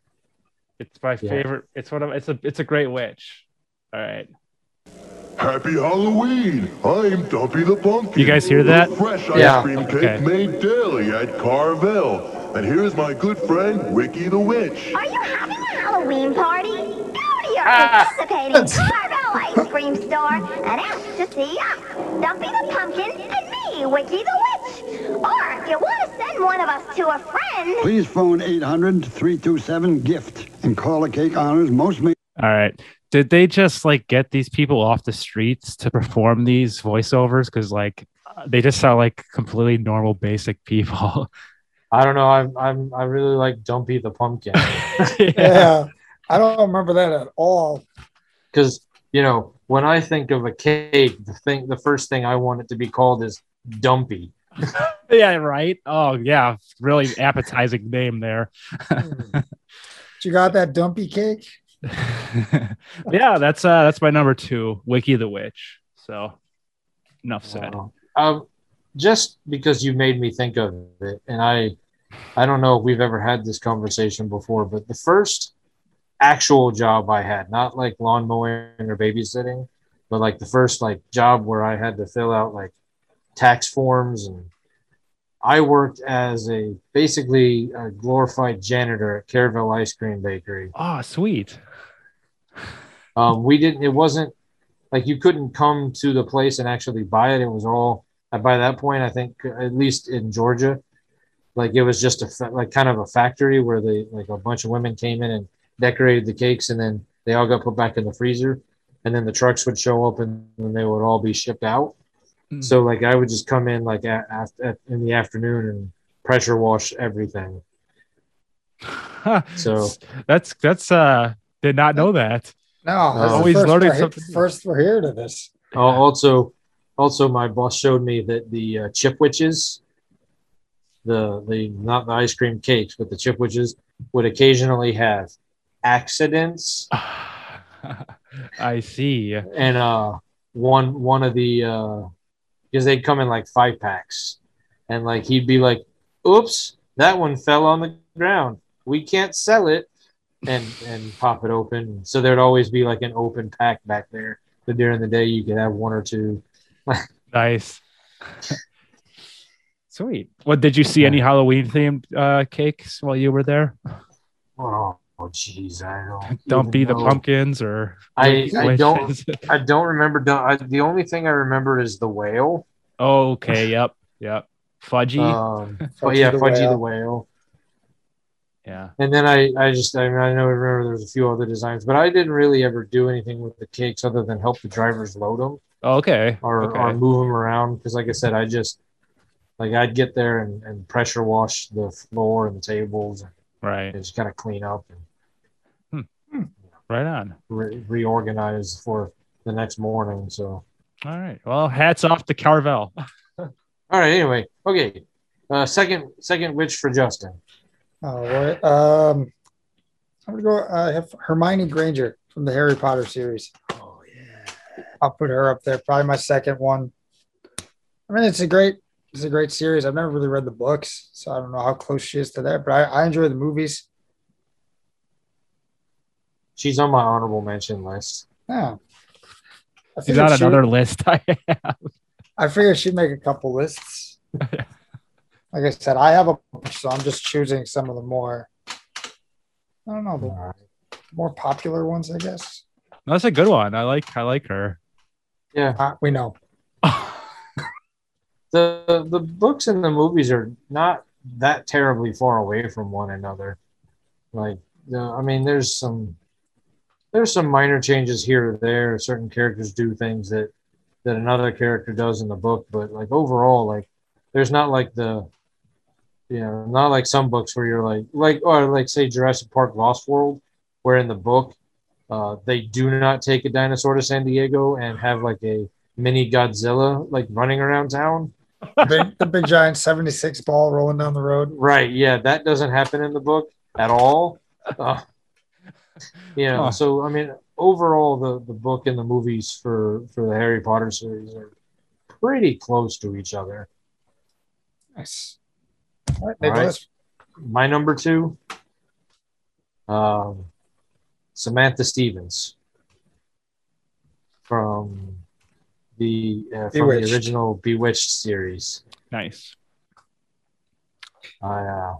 It's my Yeah. favorite. It's one of it's a it's a great witch. All right. Happy Halloween! I'm Dumpy the Pumpkin. You guys hear that? The fresh Yeah. ice cream cake made daily at Carvel. And here's my good friend, Ricky the Witch. Are you having a Halloween party? Go to your Ah. participating Carvel ice cream store and ask to see us, Dumpy the Pumpkin, and me, Ricky the Witch. Or if you want to send one of us to a friend, Please phone 800 327 GIFT and call the cake honors most ma- All right. Did they just like get these people off the streets to perform these voiceovers? Because like uh, they just sound like completely normal, basic people. I don't know. I'm, I'm I really like Dumpy the Pumpkin Yeah. I don't remember that at all. because you know when I think of a cake, the thing, the first thing I want it to be called is Dumpy. yeah, right. Oh, yeah. Really appetizing name there. You got that dumpy cake? yeah, that's uh that's my number two, Wiki the Witch. So enough said. Wow. Um, just because you made me think of it, and I, I don't know if we've ever had this conversation before, but the first actual job I had, not like lawn mowing or babysitting, but like the first like job where I had to fill out like tax forms and I worked as a basically a glorified janitor at Carvel Ice Cream Bakery. Oh, sweet. Um, we didn't. It wasn't like you couldn't come to the place and actually buy it. It was all uh, by that point. I think at least in Georgia, like it was just a like kind of a factory where they like a bunch of women came in and decorated the cakes, and then they all got put back in the freezer, and then the trucks would show up and then they would all be shipped out. Mm. So like I would just come in like at, at in the afternoon and pressure wash everything. So- that's that's uh did not know that. No, that's the Always first learning we're, something. First First we're here to this. Uh, also, also my boss showed me that the uh, chip witches, the the not the ice cream cakes, but the chip witches would occasionally have accidents, I see. and uh, one one of the uh, because they'd come in like five packs, and like he'd be like, "Oops, that one fell on the ground. We can't sell it." And and pop it open. So there'd always be like an open pack back there. But during the day, you could have one or two. Nice. Sweet. What did you see any Halloween themed uh cakes while you were there? Oh, jeez, I don't. Don't even be the know. pumpkins or I I don't. I don't remember. don't- I, the only thing I remember is the whale. oh, okay, yep, yep. Fudgie. Um, but Fudgie yeah, the Fudgie Whale. the whale. Yeah. And then I I just I mean I know I remember there's a few other designs, but I didn't really ever do anything with the cakes other than help the drivers load them Oh, okay. or okay. or move them around because like I said I just like I'd get there and, and pressure wash the floor and the tables and, right. just kind of clean up and Right on. re- reorganize for the next morning. So. All right. Well, hats off to Carvel. All right. Anyway, okay. Uh, second, second witch for Justin. All right. Um, I'm gonna go. I have Hermione Granger from the Harry Potter series. Oh yeah. I'll put her up there. Probably my second one. I mean, it's a great, it's a great series. I've never really read the books, so I don't know how close she is to that. But I, I enjoy the movies. She's on my honorable mention list. Yeah. I She's figured on she- another list I have. I figured she'd make a couple lists. like I said, I have a bunch, so I'm just choosing some of the more. I don't know, the more popular ones, I guess. That's a good one. I like. I like her. Yeah. Uh, we know. The the books and the movies are not that terribly far away from one another. Like, the, I mean, there's some there's some minor changes here or there. Certain characters do things that that another character does in the book, but like overall, like there's not like the know not like some books where you're like like or like say Jurassic Park Lost World, where in the book uh, they do not take a dinosaur to San Diego and have like a mini Godzilla like running around town. The big, the big giant 76 ball rolling down the road. Right. Yeah, that doesn't happen in the book at all. Uh, know, Huh. so I mean, overall, the the book and the movies for for the Harry Potter series are pretty close to each other. Nice. All right, All right. My number two, um, Samantha Stephens from the uh, from Bewitched. the original Bewitched series. Nice. I uh,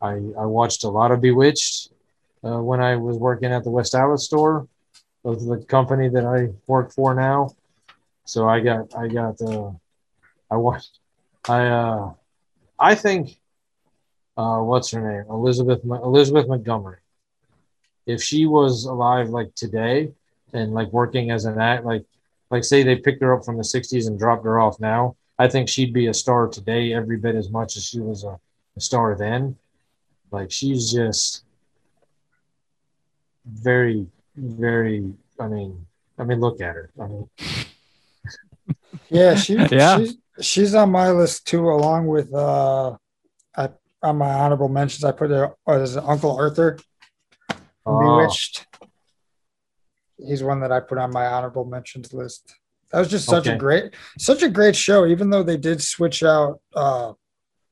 I I watched a lot of Bewitched uh, when I was working at the West Allis store of the company that I work for now. So I got I got uh, I watched I uh, I think uh, what's her name Elizabeth Elizabeth Montgomery. If she was alive like today and like working as an act like like say they picked her up from the 60s and dropped her off now I think she'd be a star today every bit as much as she was a, a star then. Like she's just very, very. I mean, I mean, look at her. I mean, Yeah, she, Yeah. she's she's on my list too, along with uh, I, on my honorable mentions. I put it as Uncle Arthur oh, Bewitched. he's one that I put on my honorable mentions list. That was just such a great, such a great show. Even though they did switch out, uh,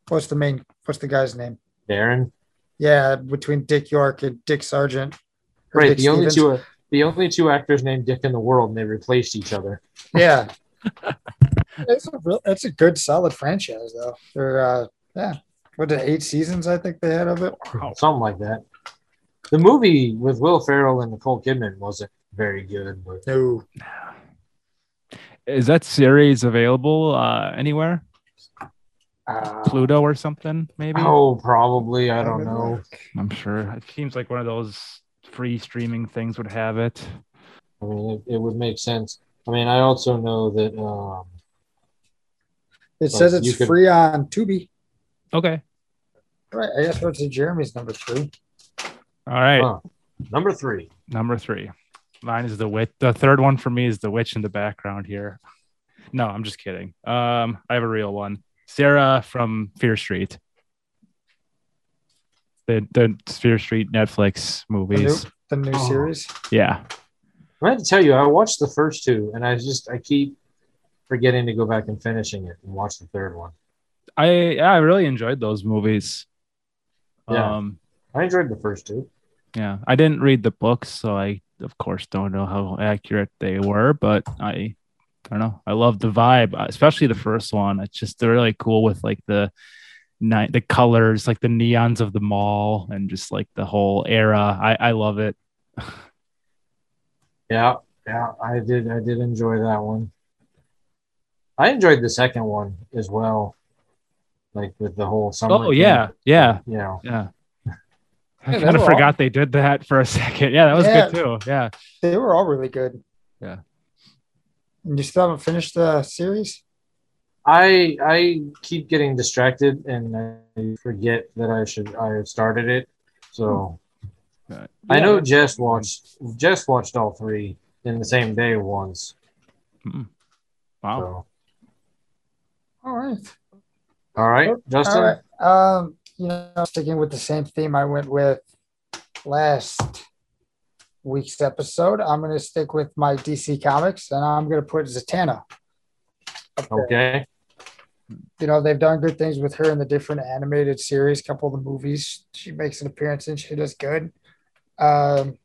what's the main, what's the guy's name? Darrin. Yeah, between Dick York and Dick Sargent. Right. Dick The only Stephens. two the only two actors named Dick in the world, and they replaced each other. Yeah, it's a real, it's a good, solid franchise though. They're uh, yeah, what did eight seasons I think they had of it. Something like that. The movie with Will Ferrell and Nicole Kidman wasn't very good, but No, Is that series available uh, anywhere? uh, Pluto or something? Maybe. oh, probably I don't know. I'm sure. It seems like one of those free streaming things would have it. I mean, it, it would make sense. I mean, I also know that um, it says it's could- free on Tubi. Okay. Right, I guess what's Jeremy's number three. All right. huh, number three. Number three. Mine is the witch. The third one for me is the witch in the background here. No, I'm just kidding. Um, I have a real one. Sarah from Fear Street. The the Fear Street Netflix The new, movies. the new Oh. series. Yeah. I had to tell you, I watched the first two, and I just I keep forgetting to go back and finishing it and watch the third one. I yeah, I really enjoyed those movies. Yeah. Um I enjoyed the first two. yeah. I didn't read the books, so I of course don't know how accurate they were, but I I don't know. I love the vibe, especially the first one. It's just they're really cool with like the night the colors, like the neons of the mall and just like the whole era. I I love it. Yeah, yeah, I did. I did enjoy that one. I enjoyed the second one as well, like with the whole summer. Oh yeah, yeah, you know. yeah. I Yeah, they kind of were all- forgot they did that for a second. Yeah, that was Yeah. good too. Yeah. They were all really good. Yeah. And you still haven't finished the series? I I keep getting distracted and I forget that I should I have started it. So Uh, I know Jess watched Jess watched all three in the same day once. Wow. So All right. all right, Justin. All right. Um, you know, sticking with the same theme I went with last week's episode, I'm going to stick with my DC Comics and I'm going to put Zatanna. Okay. You know, they've done good things with her in the different animated series, couple of the movies. She makes an appearance and she does good. Um,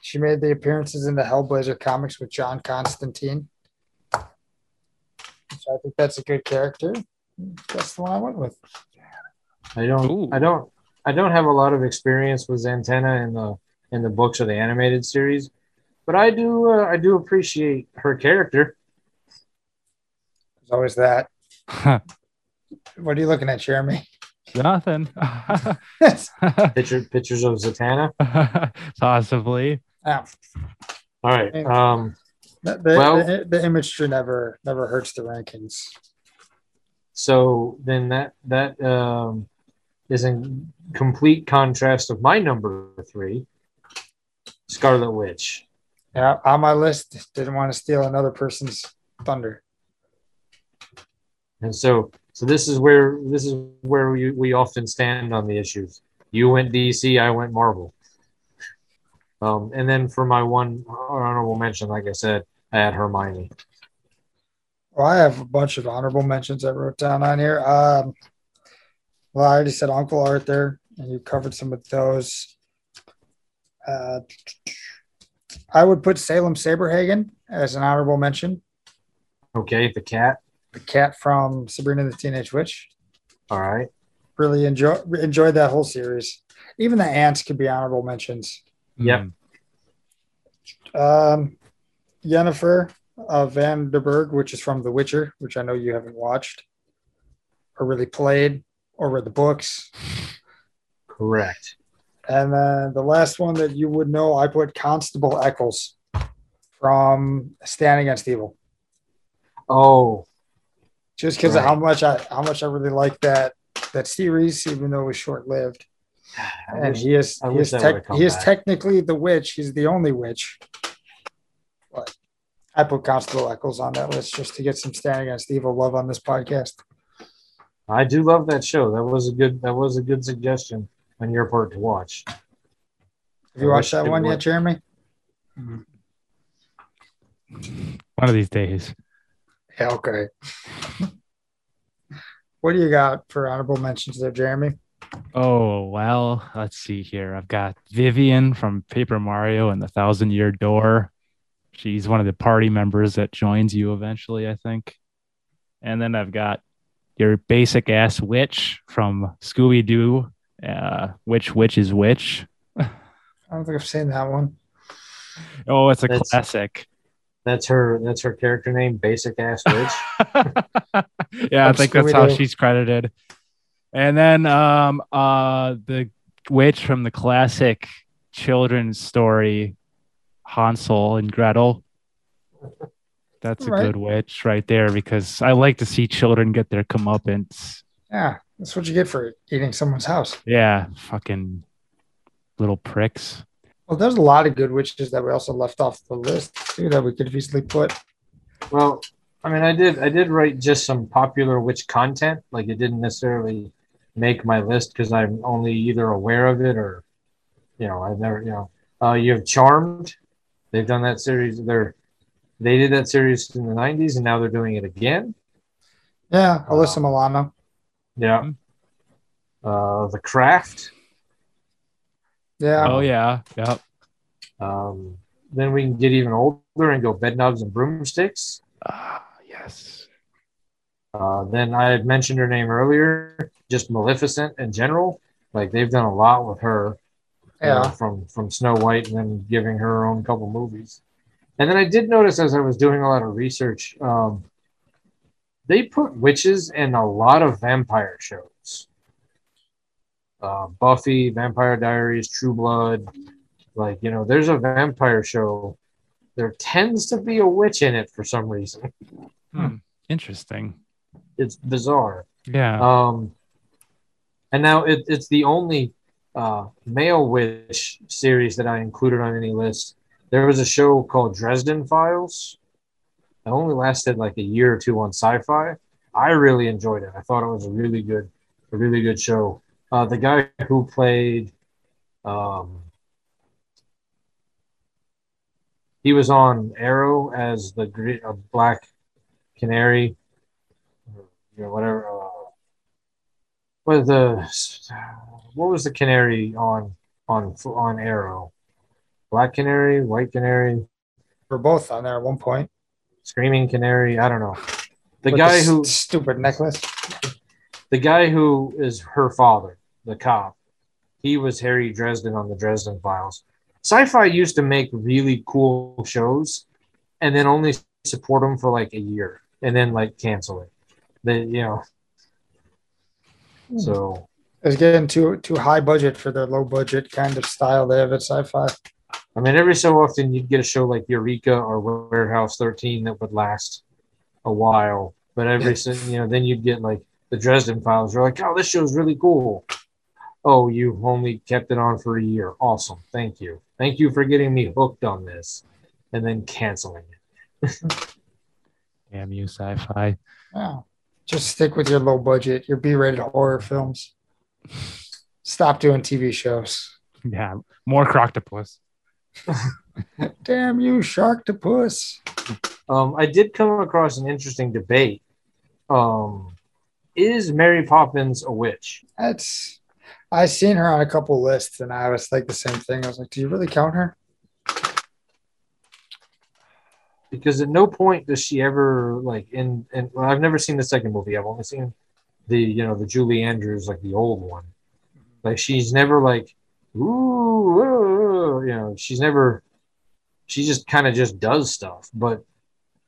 she made the appearances in the Hellblazer comics with John Constantine. So I think that's a good character. That's the one I went with. I don't Ooh. I don't I don't have a lot of experience with Zatanna in the in the books or the animated series, but I do uh, I do appreciate her character. There's always that. What are you looking at, Jeremy? Nothing. Picture pictures of Zatanna. Possibly. Ah, All right. Um the, the, Well- the, the imagery never never hurts the rankings. so then that that um is in complete contrast of my number three, Scarlet Witch. Yeah, on my list, didn't want to steal another person's thunder. And so so this is where this is where we, we often stand on the issues. You went DC, I went Marvel. Um, and then for my one honorable mention, like I said, I had Hermione. Well, I have a bunch of honorable mentions I wrote down on here. Um, well, I already said Uncle Arthur, and you covered some of those. Uh, I would put Salem Saberhagen as an honorable mention. Okay, the cat. The cat from Sabrina the Teenage Witch. All right. Really enjoy enjoyed that whole series. Even the aunts could be honorable mentions. Yep. Mm. Um, Yennefer uh, Van der Berg, which is from The Witcher, which I know you haven't watched or really played or read the books. Correct. And then the last one that you would know, I put Constable Eccles from Stan Against Evil, Oh, just because of how much I how much I really like that that series, even though it was short lived. I And wish- he is he is that tech, he is back. technically the witch. He's the only witch. But I put Constable Eccles on that list just to get some Stan Against Evil love on this podcast. I do love that show. That was a good that was a good suggestion on your part to watch. Have you I watched that it one yet, would. Jeremy? One of these days. Yeah, okay. what do you got for honorable mentions there, Jeremy? Oh, well, let's see here. I've got Vivian from Paper Mario and the Thousand Year Door. She's one of the party members that joins you eventually, I think. And then I've got your basic ass witch from Scooby Doo. Uh, which witch is which? I don't think I've seen that one. Oh, it's a That's- classic. That's her. That's her character name. Basic ass witch. yeah, I From think that's how she's credited. And then um uh the witch from the classic children's story Hansel and Gretel. That's a Right. good witch right there because I like to see children get their comeuppance. Yeah, that's what you get for eating someone's house. Yeah, fucking little pricks. Well, there's a lot of good witches that we also left off the list too that we could have easily put. well, I mean, I did. I did write just some popular witch content. Like it didn't necessarily make my list because I'm only either aware of it or, you know, I've never. You know, uh, you have Charmed. They've done that series. They're they did that series in the '90s, and now they're doing it again. Yeah, Alyssa Milano. Yeah. Uh, the Craft. Yeah, Oh yeah, yep. Um, then we can get even older and go bed knobs and broomsticks. Ah, yes. Uh, then I had mentioned her name earlier, just Maleficent in general. Like they've done a lot with her. you know, yeah. from from Snow White and then giving her her own couple movies. And then I did notice as I was doing a lot of research, um, they put witches in a lot of vampire shows. Uh, Buffy, Vampire Diaries, True Blood. Like, you know, there's a vampire show. There tends to be a witch in it for some reason. Interesting. It's bizarre. Yeah. Um, and now it, it's the only uh, male witch series that I included on any list. There was a show called Dresden Files. It only lasted like a year or two on Sci-Fi. I really enjoyed it. I thought it was a really good, a really good show. Uh, the guy who played, um, he was on Arrow as the uh, Black Canary, you know, whatever. Uh, what the what was the canary on on on Arrow? Black canary, white canary, We're both on there at one point. screaming canary. I don't know. The With guy s- who stupid necklace. the guy who is her father, the cop. He was Harry Dresden on the Dresden Files. Sci-Fi used to make really cool shows, and then only support them for like a year, and then like cancel it. They, you know. Hmm. So It's getting too too high budget for the low budget kind of style they have at sci-fi. I mean, every so often you'd get a show like Eureka or Warehouse 13 that would last a while, but every so- you know, then you'd get like the Dresden Files. You're like, oh, this show's really cool. Oh, you only kept it on for a year. Awesome. Thank you. Thank you for getting me hooked on this, and then canceling it. Damn you, sci-fi. Yeah. Just stick with your low budget, your B-rated horror films. Stop doing TV shows. Yeah. More croctopus. Damn you, Sharktopus. Um, I did come across an interesting debate. Um, is Mary Poppins a witch? That's I seen her on a couple lists and I was like the same thing. I was like, do you really count her? Because at no point does she ever like in and well, I've never seen the second movie. I've only seen the you know the Julie Andrews like the old one. Like she's never like ooh, ooh, you know she's never she just kind of just does stuff. But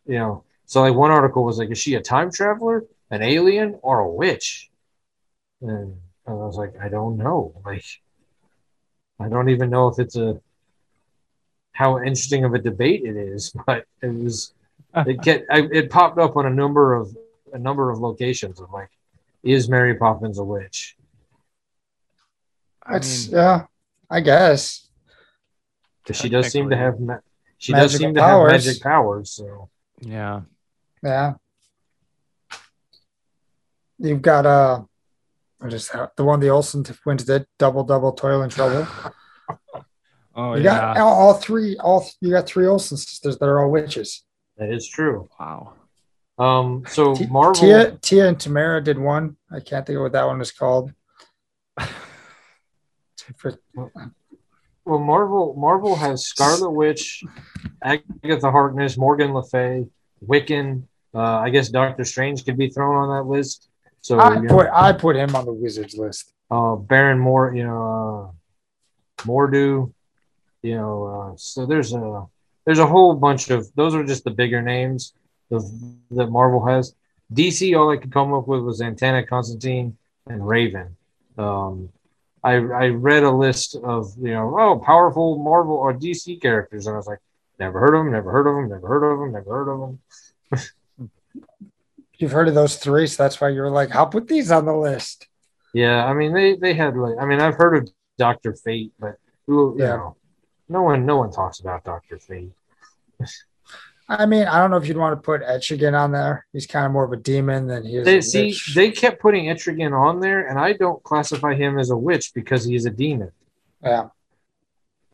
you know so like one article was like is she a time traveler, an alien, or a witch? And I was like I don't know. Like I don't even know if it's a how interesting of a debate it is, but it was it get I, it popped up on a number of a number of locations of like, is Mary Poppins a witch? I It's mean, yeah, I guess. Because she does seem to have ma- she does seem to powers. have magic powers. So yeah. Yeah. You've got uh what is that? The one the Olsen twins did, double double toil and trouble. Oh you yeah. got all, all three, all you got three Olsen sisters that are all witches. That is true. Wow. Um, so T- Marvel, Tia, Tia and Tamera did one. I can't think of what that one is called. For- well, Marvel, Marvel has Scarlet Witch, Agatha Harkness, Morgan Le Fay, Wiccan. Uh, I guess Doctor Strange could be thrown on that list. So I put know, I put him on the Wizards list. uh, Baron Moore, you know, uh, Mordo, you know. Uh, so there's a there's a whole bunch of those are just the bigger names of, that Marvel has. DC, all I could come up with was Zatanna, Constantine, and Raven. Um, I I read a list of you know oh powerful Marvel or DC characters, and I was like, never heard of them, never heard of them, never heard of them, never heard of them. You've heard of those three, so that's why you were like, I'll put these on the list. Yeah, I mean they they had like I mean I've heard of Doctor Fate, but who you Yeah. know, no one no one talks about Doctor Fate. I mean, I don't know if you'd want to put Etrigan on there. He's kind of more of a demon than he is. They a see witch. they kept putting Etrigan on there, and I don't classify him as a witch because he's a demon. yeah,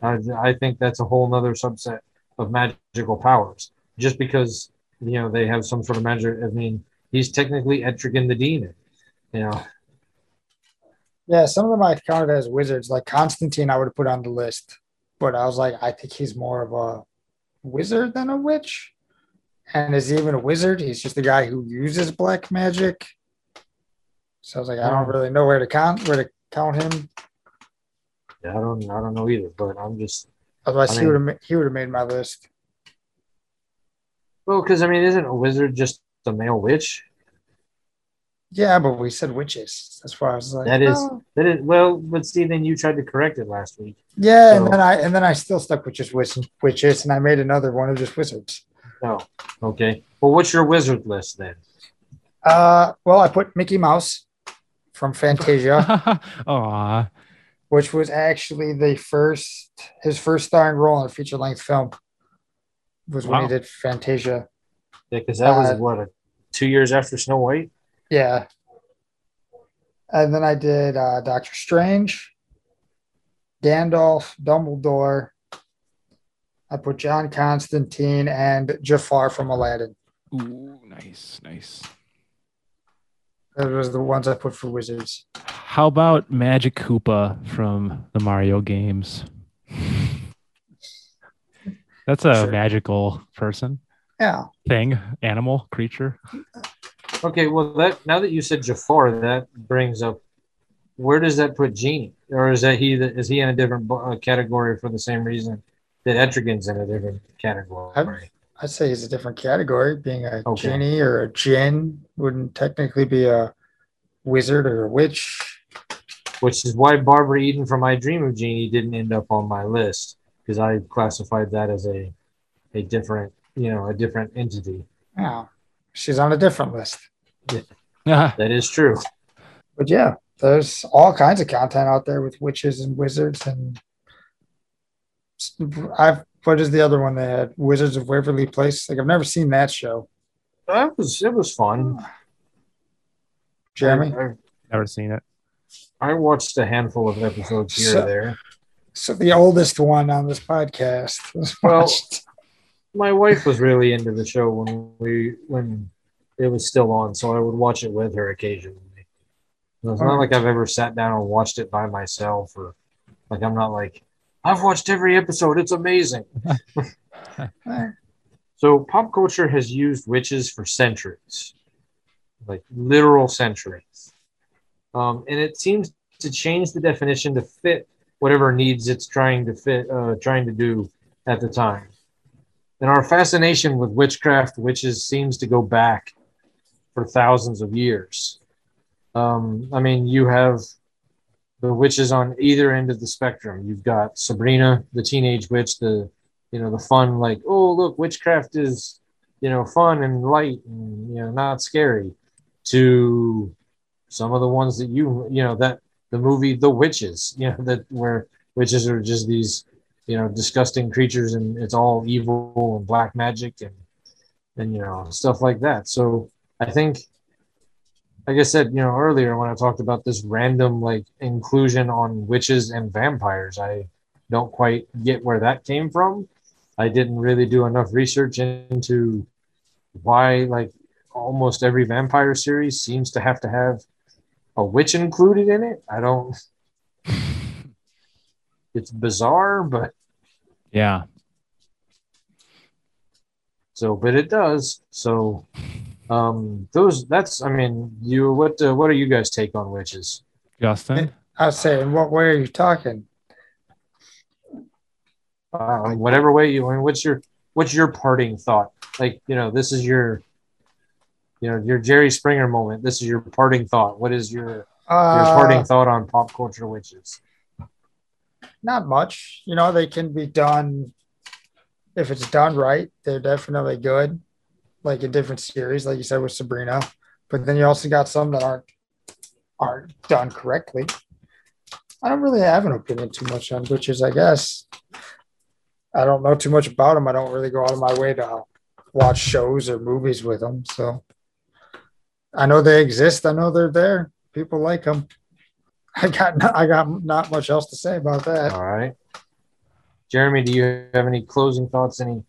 I, I think that's a whole nother subset of magical powers. Just because you know they have some sort of magic, I mean, he's technically Etrigan the demon. You know, yeah. Some of them I counted as wizards, like Constantine. I would have put on the list, but I was like, I think he's more of a wizard than a witch. And is he even a wizard? He's just a guy who uses black magic. So I was like, I don't really know where to count where to count him. Yeah, I don't I don't know either, but I'm just Otherwise, I he mean- would have he would have made my list. well because I mean, isn't a wizard just a male witch? Yeah, but we said witches. That's why I was like, That is oh. that is well, but see, then you tried to correct it last week. yeah. And then I and then I still stuck with just witch, witches, and I made another one of just wizards. No, okay. Well, what's your wizard list then? Uh, well, I put Mickey Mouse from Fantasia, Aw. which was actually the first his first starring role in a feature length film. Was when he did Fantasia. Yeah, because that was Uh, what a, two years after Snow White. Yeah. And then I did uh, Doctor Strange, Gandalf, Dumbledore. I put John Constantine and Jafar from Aladdin. Ooh, nice, nice. Those was the ones I put for wizards. How about Magic Koopa from the Mario games? That's a Sure. magical person, Yeah. thing, animal, creature. Okay, well that now that you said Jafar, that brings up where does that put Genie, or is that he that is he in a different uh, category for the same reason that Etrigan's in a different category? I'd say he's a different category. Being a Okay. genie or a djinn wouldn't technically be a wizard or a witch. Which is why Barbara Eden from I Dream of Jeannie didn't end up on my list because I classified that as a a different you know a different entity. Yeah. She's on a different list. Ah, That is true. But yeah, there's all kinds of content out there with witches and wizards and I've what is the other one they had? Wizards of Waverly Place. Like I've never seen that show. That was it was fun. Jeremy. I, have Never seen it. I watched a handful of episodes here So- or there. So the oldest one on this podcast was Well, watched. My wife was really into the show when we when it was still on, so I would watch it with her occasionally. It's not like I've ever sat down and watched it by myself, or like I'm not like I've watched every episode. It's amazing. so pop culture has used witches for centuries, like literal centuries, um, and it seems to change the definition to fit whatever needs it's trying to fit, uh, trying to do at the time. And our fascination with witchcraft, witches, seems to go back for thousands of years. Um, I mean, you have the witches on either end of the spectrum. You've got Sabrina, the teenage witch, the you know the fun, like oh look, witchcraft is you know fun and light and you know not scary. To some of the ones that you you know that the movie The Witches, you know that where witches are just these you know disgusting creatures and it's all evil and black magic and and you know stuff like that so i think like i said you know earlier when i talked about this random like inclusion on witches and vampires i don't quite get where that came from i didn't really do enough research into why like almost every vampire series seems to have to have a witch included in it. I don't. It's bizarre, but Yeah. so but it does. So um those that's I mean you what uh, what do you guys take on witches? Justin. I was saying, what way are you talking? Uh, whatever way you I mean, what's your what's your parting thought? Like you know this is your you know your Jerry Springer moment. This is your parting thought. What is your your Uh, parting thought on pop culture witches? Not much. You know, they can be done if it's done right. They're definitely good, like in different series, like you said with Sabrina. But then you also got some that aren't aren't done correctly. I don't really have an opinion too much on witches. I guess I don't know too much about them. I don't really go out of my way to watch shows or movies with them. So I know they exist. I know they're there. People like them. I got no, I got not much else to say about that. All right. Jeremy, do you have any closing thoughts? Any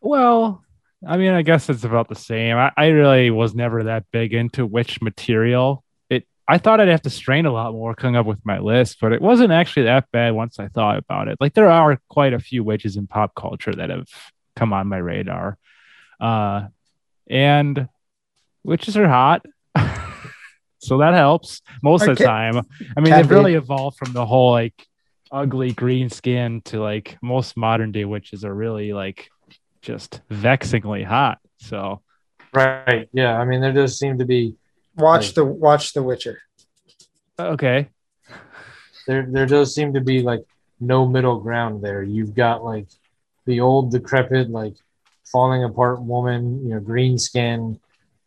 Well, I mean, I guess it's about the same. I, I really was never that big into witch material. It I thought I'd have to strain a lot more coming up with my list, but it wasn't actually that bad once I thought about it. Like there are quite a few witches in pop culture that have come on my radar. Uh and witches are hot. So that helps most of the Okay. time. I mean, Can they've be. really evolved from the whole like ugly green skin to like most modern day witches are really like just vexingly hot. So right? Yeah, I mean there does seem to be Watch Right. the watch The Witcher. okay, there there does seem to be like no middle ground there. You've got like the old decrepit like falling apart woman, you know, green skin,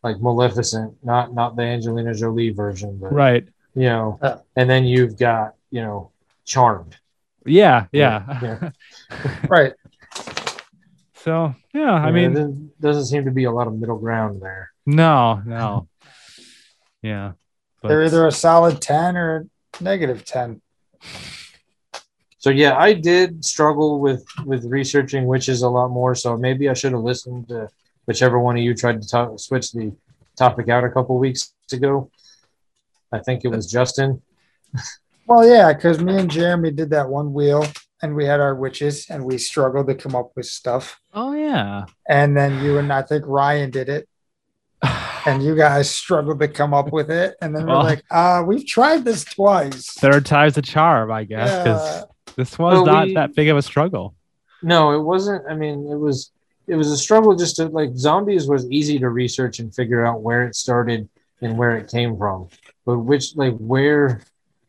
like Maleficent, not not the Angelina Jolie version, but right, you know, Yeah. and then you've got you know Charmed. yeah, yeah. Yeah. Right. so yeah, I Yeah, mean, there doesn't seem to be a lot of middle ground there. no, no, yeah. But, They're either a solid 10 or a negative 10. So yeah, I did struggle with with researching witches a lot more. So maybe I should have listened to whichever one of you tried to talk, switch the topic out a couple weeks ago. I think it was Justin. Well, yeah, because me and Jeremy did that one wheel and we had our witches and we struggled to come up with stuff. oh yeah. And then you and I think Ryan did it and you guys struggled to come up with it. And then we're Well- like, uh, we've tried this twice. Third time's a charm, I guess, because Yeah. this was Well, not we- that big of a struggle. No, it wasn't. I mean, it was it was a struggle just to like zombies was easy to research and figure out where it started and where it came from. But which like where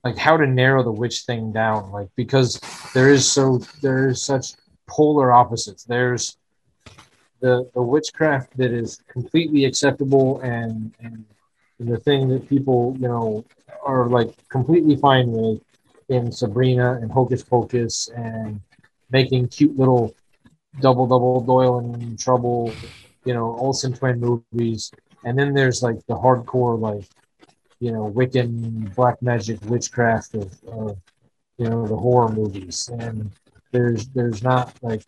like how to narrow the witch thing down like because there is so there is such polar opposites. There's the the witchcraft that is completely acceptable and and the thing that people, you know, are like completely fine with in Sabrina and Hocus Pocus and making cute little double double Toil and Trouble, you know, Olsen twin movies, and then there's like the hardcore like, you know, Wiccan black magic witchcraft of, of you know the horror movies, and there's there's not like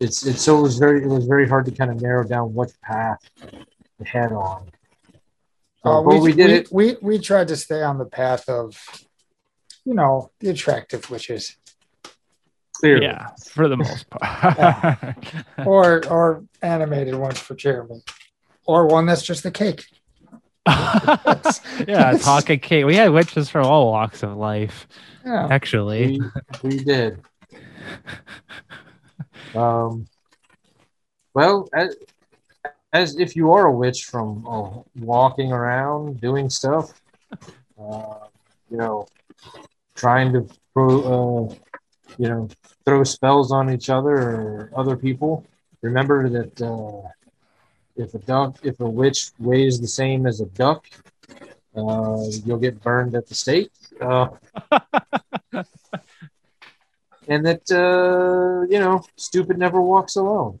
it's it's so it was very it was very hard to kind of narrow down what path to head on. So, Uh, but we, did we, it. We, we tried to stay on the path of, you know, the attractive witches Clearly. Yeah, for the most part. or or animated ones for Jeremy, or one that's just a cake. yeah, talk talking cake. We had witches from all walks of life, Yeah. actually. we, we did. Um, well, as, as if you are a witch from uh, walking around doing stuff, uh, you know, trying to pro, uh, you know, throw spells on each other or other people, remember that uh, if a duck, if a witch weighs the same as a duck, uh, you'll get burned at the stake. Uh, and that uh, you know, stupid never walks alone.